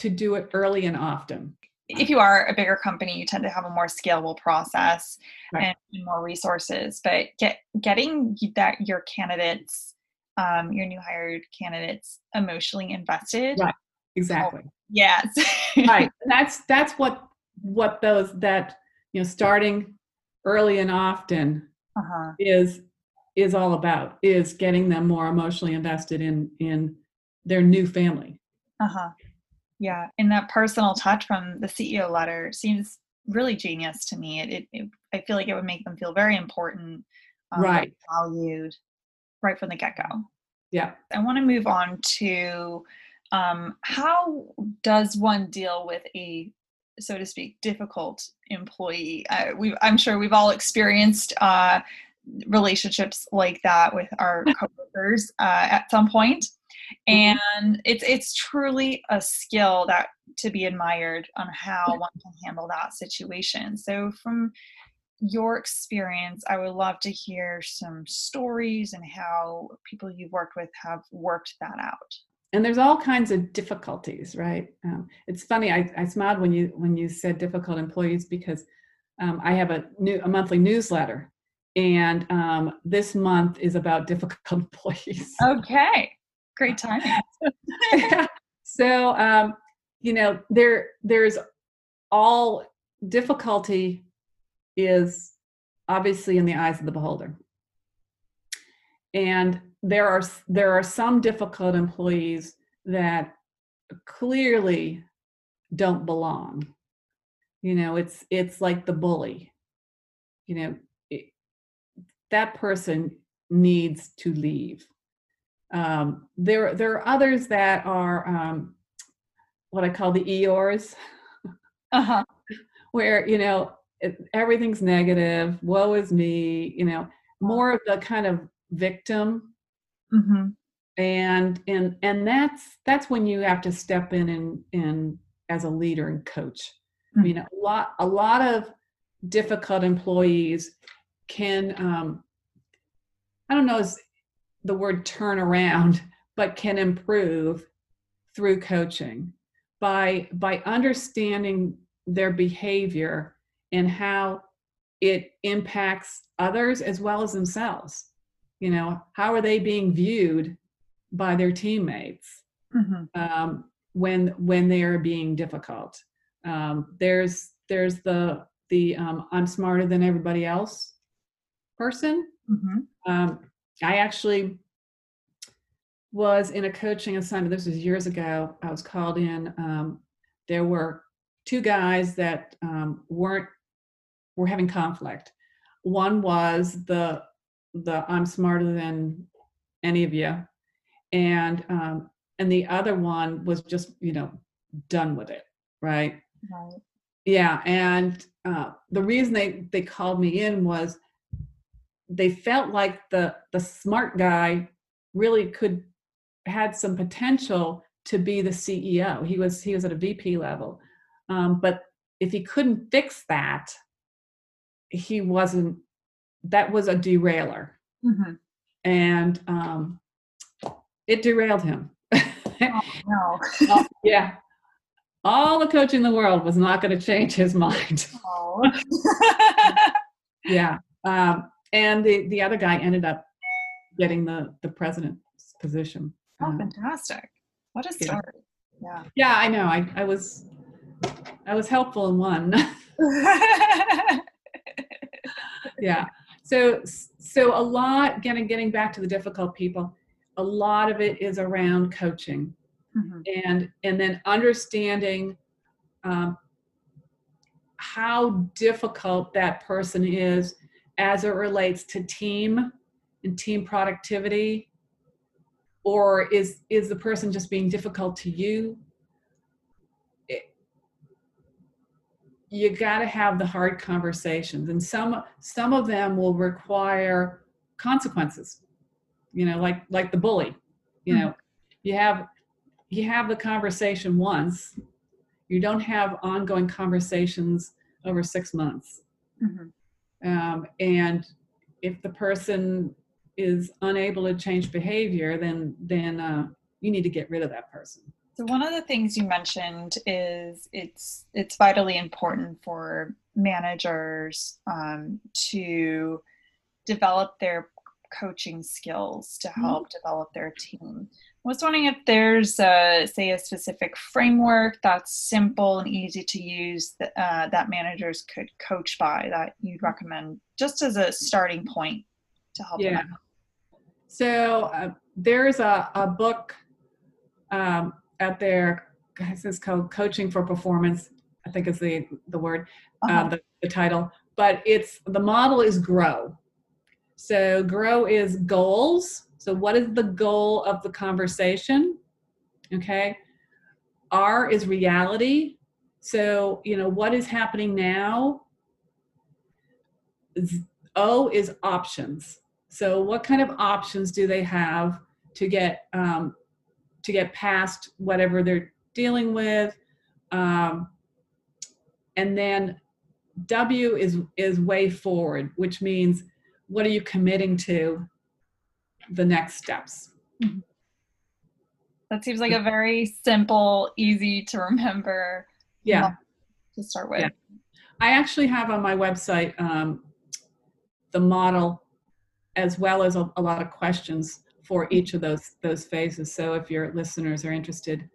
to do it early and often. If you are a bigger company, you tend to have a more scalable process right. and more resources. But get getting that your candidates, um, your new hired candidates, emotionally invested. Right. Exactly. Yes. right. That's that's what what those that you know starting early and often uh-huh. is is all about is getting them more emotionally invested in in their new family. Uh-huh. Yeah, and that personal touch from the CEO letter seems really genius to me. It, it, it I feel like it would make them feel very important, um, right, valued, right from the get go. Yeah. I want to move on to um, how does one deal with a so to speak difficult employee uh, we i'm sure we've all experienced uh, relationships like that with our coworkers uh, at some point mm-hmm. and it's it's truly a skill that to be admired on how one can handle that situation so from your experience i would love to hear some stories and how people you've worked with have worked that out and there's all kinds of difficulties, right? Um, it's funny. I, I smiled when you when you said difficult employees because um, I have a new a monthly newsletter, and um, this month is about difficult employees. Okay, great timing. so um, you know there there's all difficulty is obviously in the eyes of the beholder. And there are there are some difficult employees that clearly don't belong. You know it's it's like the bully. You know it, that person needs to leave um, there there are others that are um, what i call the eeyores uh-huh. where you know it, everything's negative woe is me you know more of the kind of victim mm-hmm. and and and that's that's when you have to step in and and as a leader and coach mm-hmm. i mean a lot a lot of difficult employees can um i don't know is the word turn around but can improve through coaching by by understanding their behavior and how it impacts others as well as themselves you know how are they being viewed by their teammates mm-hmm. um, when when they are being difficult um, there's there's the the um, i'm smarter than everybody else person mm-hmm. I actually was in a coaching assignment this was years ago i was called in um, there were two guys that um, weren't were having conflict one was the the I'm smarter than any of you, and um, and the other one was just you know done with it, right? Right. Yeah, and uh, the reason they they called me in was they felt like the the smart guy really could had some potential to be the CEO. He was he was at a VP level, um, but if he couldn't fix that, he wasn't that was a derailer. Mm-hmm. And um, it derailed him. oh, no. uh, yeah. All the coaching in the world was not going to change his mind. Oh. yeah. Um, and the, the other guy ended up getting the, the president's position. Oh, um, fantastic. What a start. Yeah. yeah. Yeah, I know. I, I was I was helpful in one. yeah so so a lot getting getting back to the difficult people a lot of it is around coaching mm-hmm. and and then understanding um, how difficult that person is as it relates to team and team productivity or is is the person just being difficult to you you got to have the hard conversations and some some of them will require consequences you know like like the bully you know mm-hmm. you have you have the conversation once you don't have ongoing conversations over six months mm-hmm. Um, and if the person is unable to change behavior then then uh, you need to get rid of that person so one of the things you mentioned is it's it's vitally important for managers um, to develop their coaching skills to mm-hmm. help mm-hmm. develop their team. I was wondering if there's a, say a specific framework that's simple and easy to use that, uh, that managers could coach by that you'd recommend just as a starting point to help yeah. them. Out. So uh, there's a, a book um, out there this is called coaching for performance i think is the the word uh, uh-huh. uh, the, the title but it's the model is grow so grow is goals so what is the goal of the conversation? Okay. R is reality. So you know what is happening now? O is options. So what kind of options do they have to get um, to get past whatever they're dealing with. Um, and then W is is way forward, which means what are you committing to the next steps? Mm-hmm. That seems like a very simple, easy to remember. Yeah. To start with. Yeah. I actually have on my website um, the model as well as a, a, lot of questions for each of those those phases. So if your listeners are interested,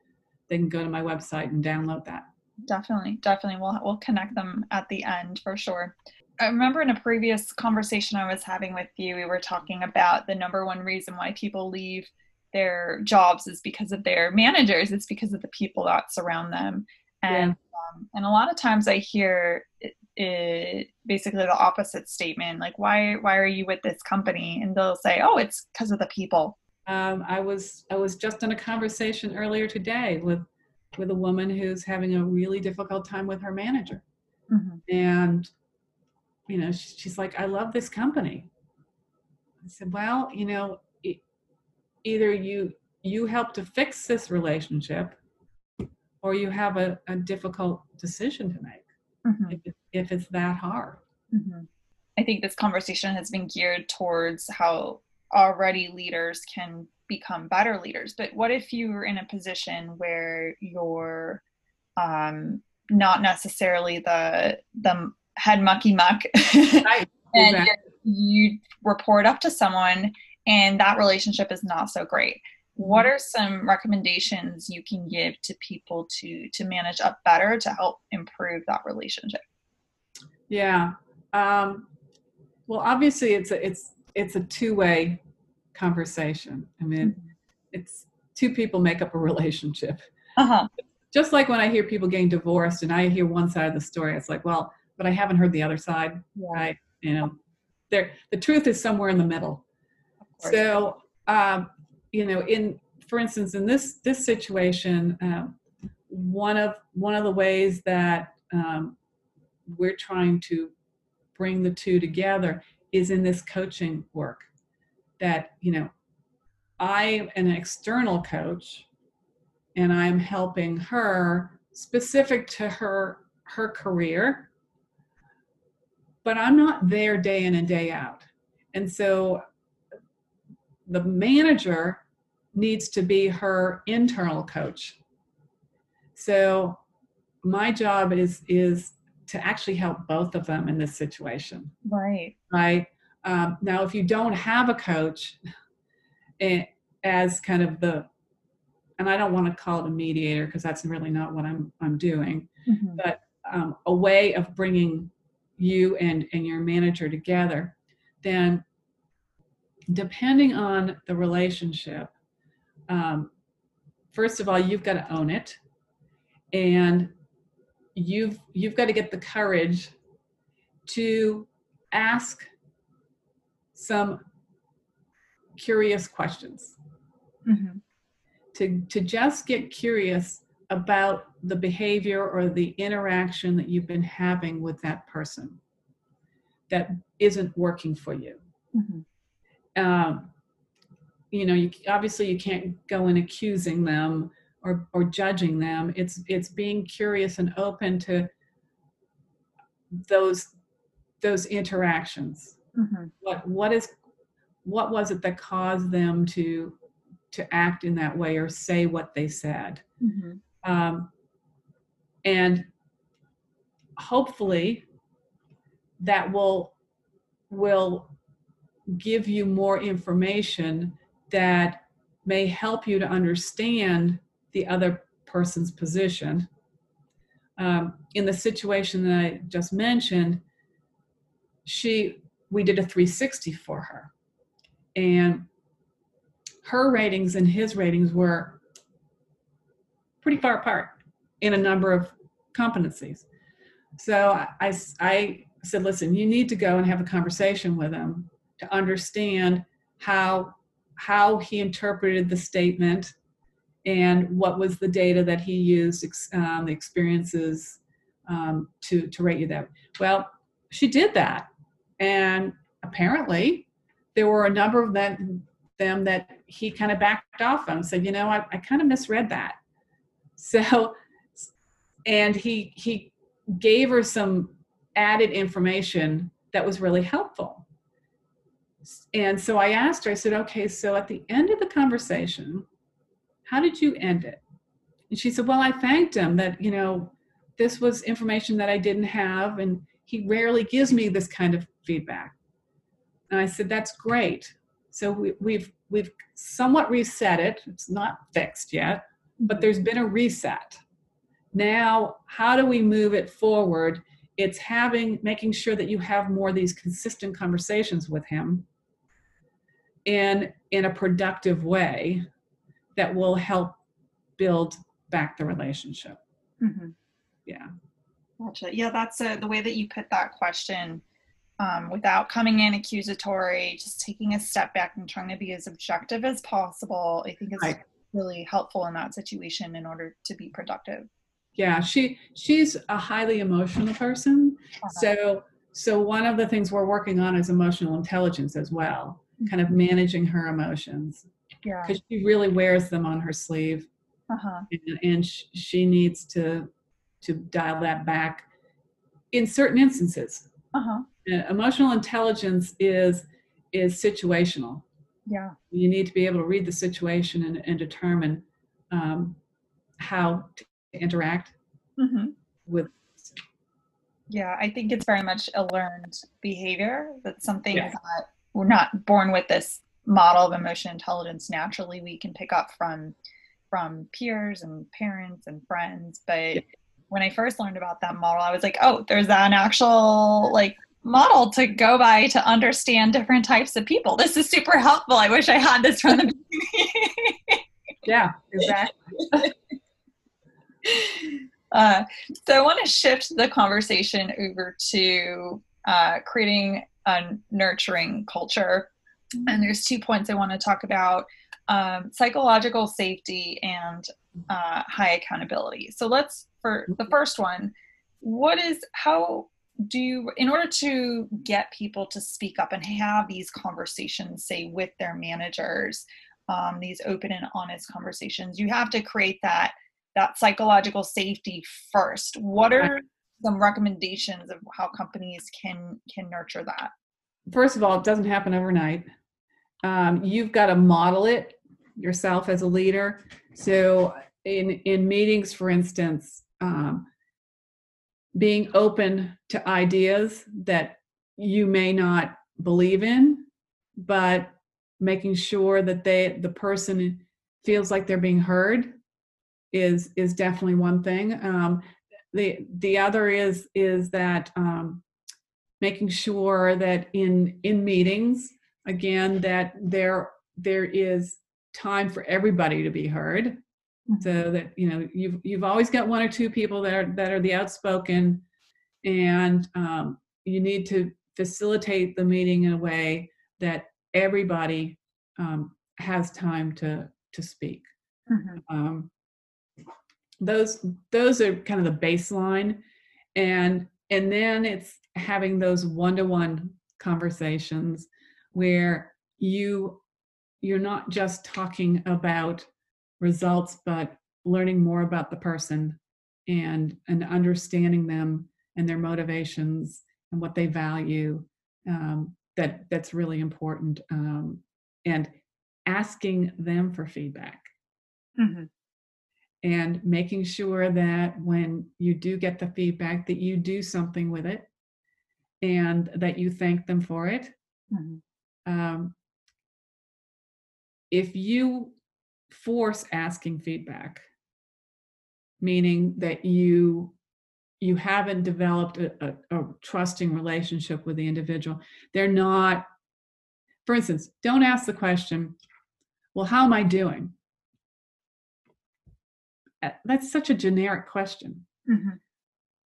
they can go to my website and download that. Definitely, definitely. We'll we'll connect them at the end for sure. I remember in a previous conversation I was having with you, we were talking about the number one reason why people leave their jobs is because of their managers. It's because of the people that surround them. And yeah. um, and a lot of times I hear it, it, basically the opposite statement, like why why are you with this company? And they'll say, oh, it's because of the people. Um, I was I was just in a conversation earlier today with with a woman who's having a really difficult time with her manager, mm-hmm. and you know she's like, I love this company. I said, well, you know, either you you help to fix this relationship or you have a, a difficult decision to make mm-hmm. if, if it's that hard mm-hmm. i think this conversation has been geared towards how already leaders can become better leaders but what if you're in a position where you're um, not necessarily the the head mucky muck right. and exactly. you report up to someone and that relationship is not so great what are some recommendations you can give to people to to manage up better to help improve that relationship yeah um, well obviously it's a it's it's a two-way conversation i mean mm-hmm. it's two people make up a relationship uh-huh. just like when i hear people getting divorced and i hear one side of the story it's like well but i haven't heard the other side. Yeah. right you know there the truth is somewhere in the middle. So um, you know in for instance in this this situation um, one of one of the ways that um, we're trying to bring the two together is in this coaching work that you know i am an external coach and i'm helping her specific to her her career but i'm not there day in and day out and so the manager needs to be her internal coach. So my job is is to actually help both of them in this situation. Right. Right. Um, now, if you don't have a coach, it, as kind of the, and I don't want to call it a mediator because that's really not what I'm I'm doing, mm-hmm. but um, a way of bringing you and and your manager together, then depending on the relationship, um, first of all, you've got to own it, and you've you've got to get the courage to ask some curious questions. Mm-hmm. To to just get curious about the behavior or the interaction that you've been having with that person that isn't working for you. Mm-hmm um, you know you obviously you can't go in accusing them or or judging them it's it's being curious and open to those those interactions mm-hmm. what what is what was it that caused them to to act in that way or say what they said mm-hmm. um, and hopefully that will will give you more information that may help you to understand the other person's position. Um, in the situation that I just mentioned, she we did a 360 for her, and her ratings and his ratings were pretty far apart in a number of competencies. So I, I said, listen, you need to go and have a conversation with him to understand how how he interpreted the statement and what was the data that he used, um, the experiences um, to to rate you that. Well, she did that, and apparently there were a number of them that he kind of backed off on, said, you know, I, I kind of misread that. So, and he he gave her some added information that was really helpful and so I asked her, I said, okay, so at the end of the conversation, how did you end it? And she said, Well, I thanked him that, you know, this was information that I didn't have, and he rarely gives me this kind of feedback. And I said, That's great. So we, we've we've somewhat reset it. It's not fixed yet, but mm-hmm. there's been a reset. Now, how do we move it forward? It's having making sure that you have more of these consistent conversations with him in in a productive way that will help build back the relationship. Mm-hmm. Yeah. Gotcha. Yeah, that's a, the way that you put that question um, without coming in accusatory, just taking a step back and trying to be as objective as possible. I think is Right. really helpful in that situation in order to be productive. Yeah, she she's a highly emotional person. So so one of the things we're working on is emotional intelligence as well, kind of managing her emotions Yeah. because she really wears them on her sleeve, Uh huh. and, and sh- she needs to to dial that back in certain instances. Uh huh. Uh, emotional intelligence is is situational. Yeah. You need to be able to read the situation and, and determine um, how to interact hmm with. Yeah, I think it's very much a learned behavior. That's something Yeah. that we're not born with this model of emotion intelligence naturally. We can pick up from from peers and parents and friends. But Yeah. when I first learned about that model, I was like, oh, there's an actual like model to go by to understand different types of people. This is super helpful. I wish I had this from the beginning. Yeah, exactly. Uh, so I want to shift the conversation over to uh, creating a nurturing culture. And there's two points I want to talk about um, psychological safety and uh, high accountability. So let's, for the first one, what is, how do you, in order to get people to speak up and have these conversations, say, with their managers, um, these open and honest conversations, you have to create that that psychological safety first what are some recommendations of how companies can can nurture that First of all, it doesn't happen overnight. Um, you've got to model it yourself as a leader. So, in in meetings, for instance, um, being open to ideas that you may not believe in, but making sure that they the person feels like they're being heard is is definitely one thing. Um, the the other is is that um, making sure that in in meetings again that there there is time for everybody to be heard. So that you know you've you've always got one or two people that are that are the outspoken and um, you need to facilitate the meeting in a way that everybody um, has time to to speak. Um, those those are kind of the baseline and and then it's having those one-to-one conversations where you you're not just talking about results but learning more about the person and and understanding them and their motivations and what they value um, that that's really important um, and asking them for feedback Mhm. And making sure that when you do get the feedback that you do something with it and that you thank them for it Mhm. um, if you force asking feedback meaning that you you haven't developed a, a, a trusting relationship with the individual they're not for instance don't ask the question well how am i doing that's such a generic question. Mhm.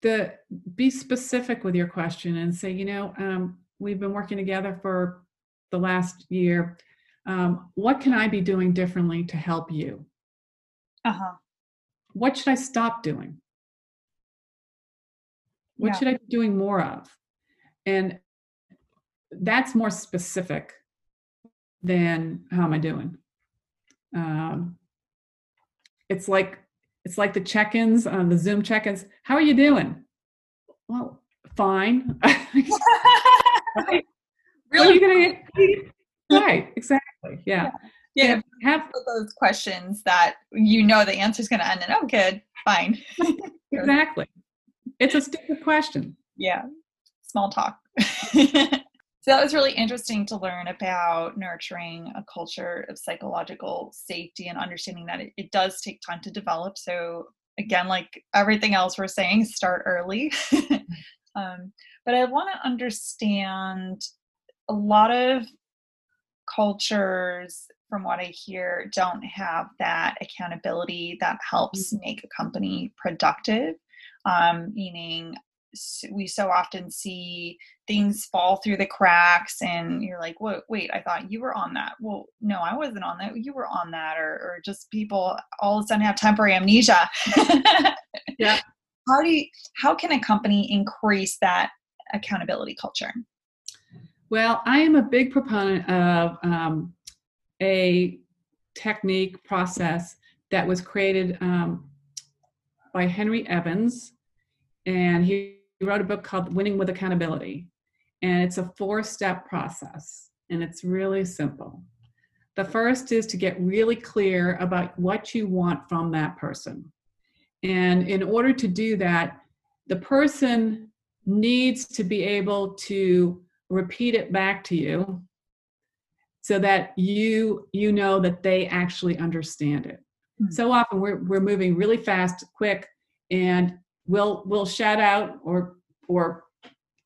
the be specific with your question and say you know um, we've been working together for the last year. Um, what can i be doing differently to help you? Uh-huh. What should i stop doing? What Yeah. should i be doing more of? And that's more specific than how am i doing? Um, it's like it's like the check-ins on the zoom check-ins how are you doing well fine Right? Really gonna right exactly yeah Yeah, have those questions that you know the answer is going to end in, oh, good, fine. exactly. It's a stupid question. Yeah, small talk. So that was really interesting to learn about nurturing a culture of psychological safety and understanding that it, it, does take time to develop. So again, like everything else we're saying, start early. um, but I want to understand a lot of cultures from what I hear don't have that accountability that helps mm-hmm. make a company productive. Um, meaning we so often see things fall through the cracks and you're like wait, wait i thought you were on that. Well no i wasn't on that. You were on that or, or just people all of a sudden have temporary amnesia. Yeah. How do you how can a company increase that accountability culture? Well i am a big proponent of um, a technique process that was created um, by henry evans and he wrote a book called Winning with Accountability. And it's a four step process, and it's really simple. The first is to get really clear about what you want from that person. And in order to do that, the person needs to be able to repeat it back to you so that you you know that they actually understand it. Mm-hmm. So often we're we're moving really fast, quick, and we'll we'll shout out or or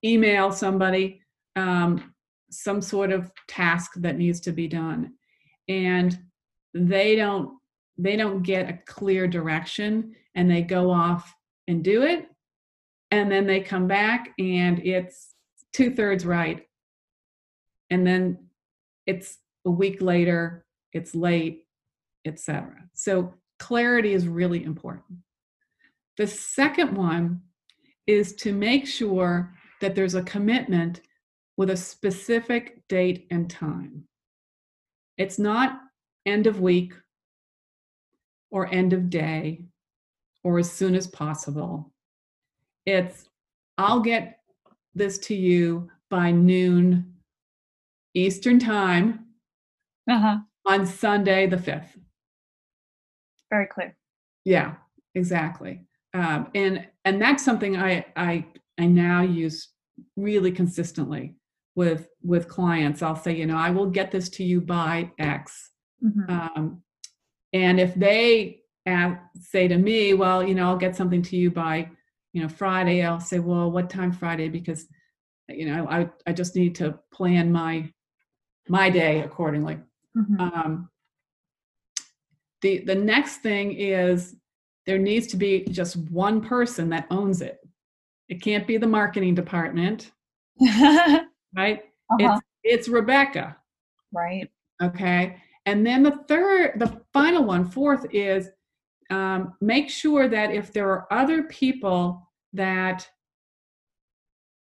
email somebody um, some sort of task that needs to be done. And they don't they don't get a clear direction and they go off and do it. And then they come back and it's two-thirds right. And then it's a week later it's late etc so clarity is really important the second one is to make sure that there's a commitment with a specific date and time. It's not end of week or end of day or as soon as possible. It's, I'll get this to you by noon Eastern time uh-huh. on Sunday the 5th. Very clear. Yeah, exactly um, and and that's something I I I now use really consistently with with clients. I'll say, you know, I will get this to you by X, mm-hmm. um, and if they ask, say to me, well, you know, I'll get something to you by you know Friday. I'll say, well, what time Friday? Because you know, I I just need to plan my my day accordingly. Mm-hmm. Um, the the next thing is there needs to be just one person that owns it. It can't be the marketing department, right? Uh-huh. It's, it's Rebecca. Right. Okay. And then the third, the final one, fourth is um, make sure that if there are other people that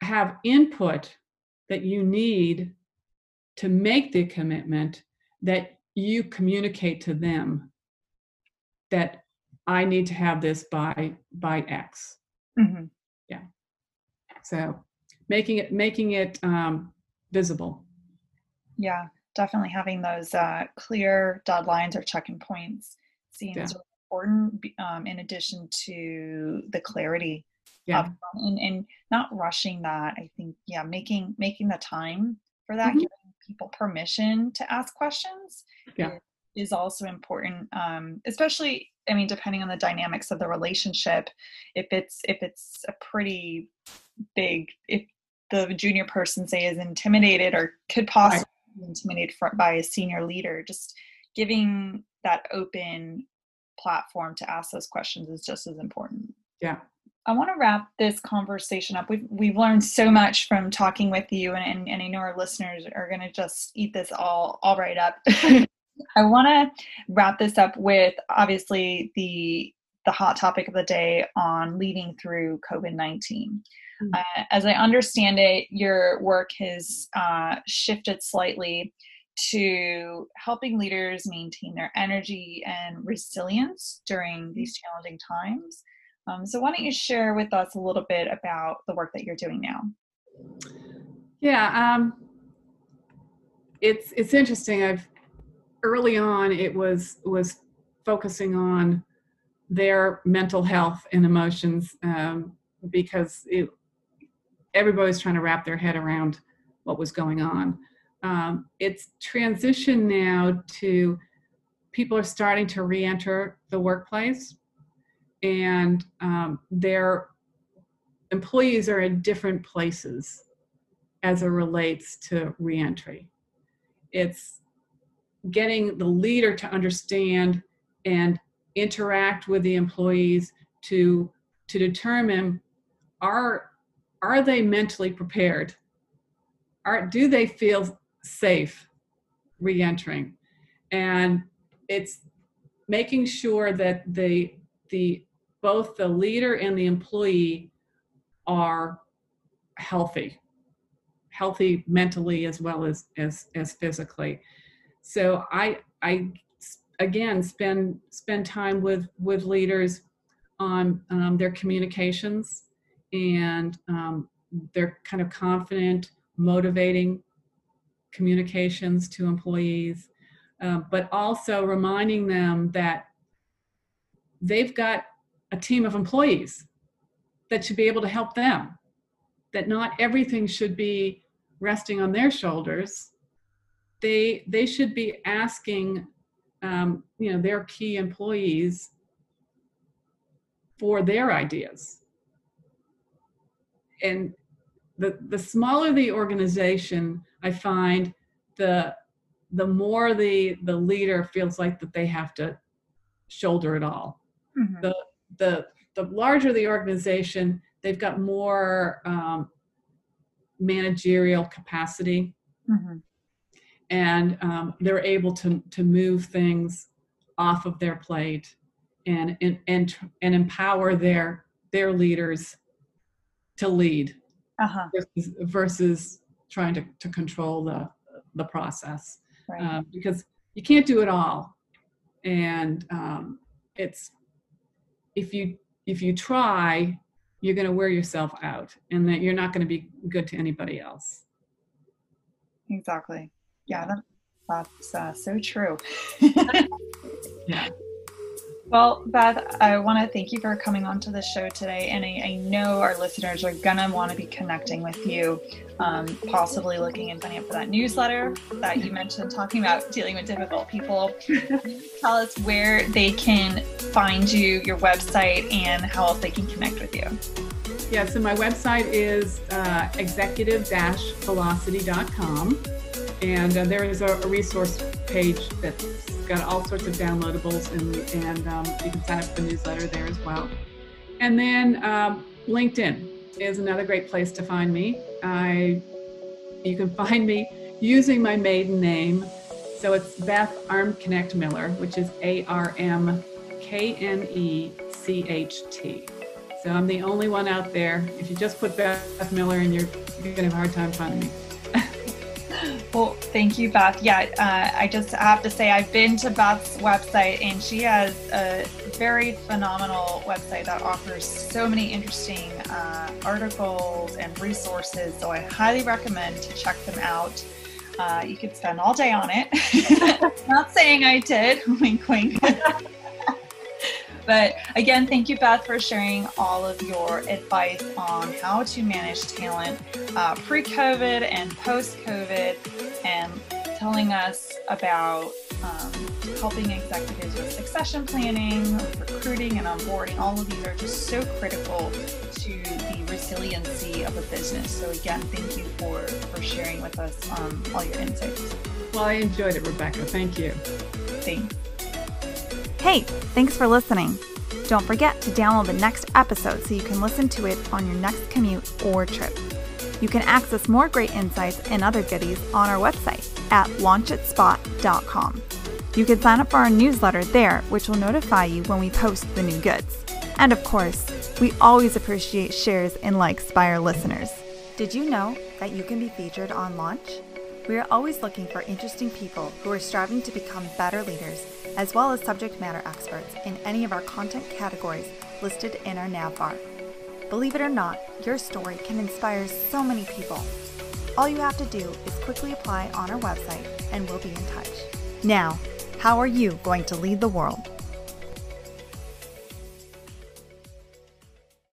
have input that you need to make the commitment, that you communicate to them that I need to have this by by X. Mm-hmm. Yeah. So making it making it um, visible. Yeah, definitely having those uh, clear deadlines or checking points seems yeah. important. Um, in addition to the clarity yeah. Of, and, and not rushing that. I think yeah, making making the time for that, mm-hmm. giving people permission to ask questions. Yeah. Is also important, um, especially I mean, depending on the dynamics of the relationship, if it's if it's a pretty big, if the junior person say is intimidated or could possibly be intimidated by a senior leader, just giving that open platform to ask those questions is just as important. Yeah. I want to wrap this conversation up. We've we've learned so much from talking with you, and and, and I know our listeners are going to just eat this all all right up. I want to wrap this up with obviously the the hot topic of the day on leading through COVID 19. Mm-hmm. Uh, as I understand it, your work has uh, shifted slightly to helping leaders maintain their energy and resilience during these challenging times. Um, so, why don't you share with us a little bit about the work that you're doing now? Yeah, um, it's it's interesting. I've early on it was was focusing on their mental health and emotions um, because it, everybody was trying to wrap their head around what was going on. Um, it's transitioned now to people are starting to re-enter the workplace and um, their employees are in different places as it relates to reentry. It's getting the leader to understand and interact with the employees to to determine are are they mentally prepared? Are do they feel safe reentering? And it's making sure that the the both the leader and the employee are healthy healthy mentally as well as as as physically so i i again spend spend time with with leaders on um, their communications and um, their kind of confident motivating communications to employees um, but also reminding them that they've got a team of employees that should be able to help them that not everything should be resting on their shoulders they they should be asking um, you know their key employees for their ideas. And the the smaller the organization i find the the more the the leader feels like that they have to shoulder it all. Mm-hmm. the the the larger the organization they've got more um, managerial capacity. Mm-hmm and um, they're able to to move things off of their plate and and and, and empower their their leaders to lead uh-huh. versus, versus trying to, to control the the process right. um, because you can't do it all and um, it's if you if you try you're going to wear yourself out and that you're not going to be good to anybody else exactly yeah, that, that's uh, so true. yeah. Well, Beth, I want to thank you for coming on to the show today. And I, I know our listeners are going to want to be connecting with you, um, possibly looking and signing up for that newsletter that you mentioned, talking about dealing with difficult people. Tell us where they can find you, your website, and how else they can connect with you. Yeah, so my website is uh, executive velocity.com. And uh, there is a, a, resource page that's got all sorts of downloadables, and, and um, you can sign up for the newsletter there as well. And then um, LinkedIn is another great place to find me. I, you can find me using my maiden name. So it's Beth Armknecht Miller, which is A R M K N E C H T. So I'm the only one out there. If you just put Beth Miller in, you're, you're going to have a hard time finding me. Well, thank you, Beth. Yeah, uh, I just have to say I've been to Beth's website, and she has a very phenomenal website that offers so many interesting uh, articles and resources. So I highly recommend to check them out. Uh, you could spend all day on it. Not saying I did. wink, wink. But again, thank you, Beth, for sharing all of your advice on how to manage talent uh, pre COVID and post COVID and telling us about um, helping executives with succession planning, recruiting, and onboarding. All of these are just so critical to the resiliency of a business. So, again, thank you for, for sharing with us um, all your insights. Well, I enjoyed it, Rebecca. Thank you. Thanks. Hey, thanks for listening. Don't forget to download the next episode so you can listen to it on your next commute or trip. You can access more great insights and other goodies on our website at launchitspot.com. You can sign up for our newsletter there, which will notify you when we post the new goods. And of course, we always appreciate shares and likes by our listeners. Did you know that you can be featured on Launch? We are always looking for interesting people who are striving to become better leaders, as well as subject matter experts in any of our content categories listed in our nav bar. Believe it or not, your story can inspire so many people. All you have to do is quickly apply on our website and we'll be in touch. Now, how are you going to lead the world?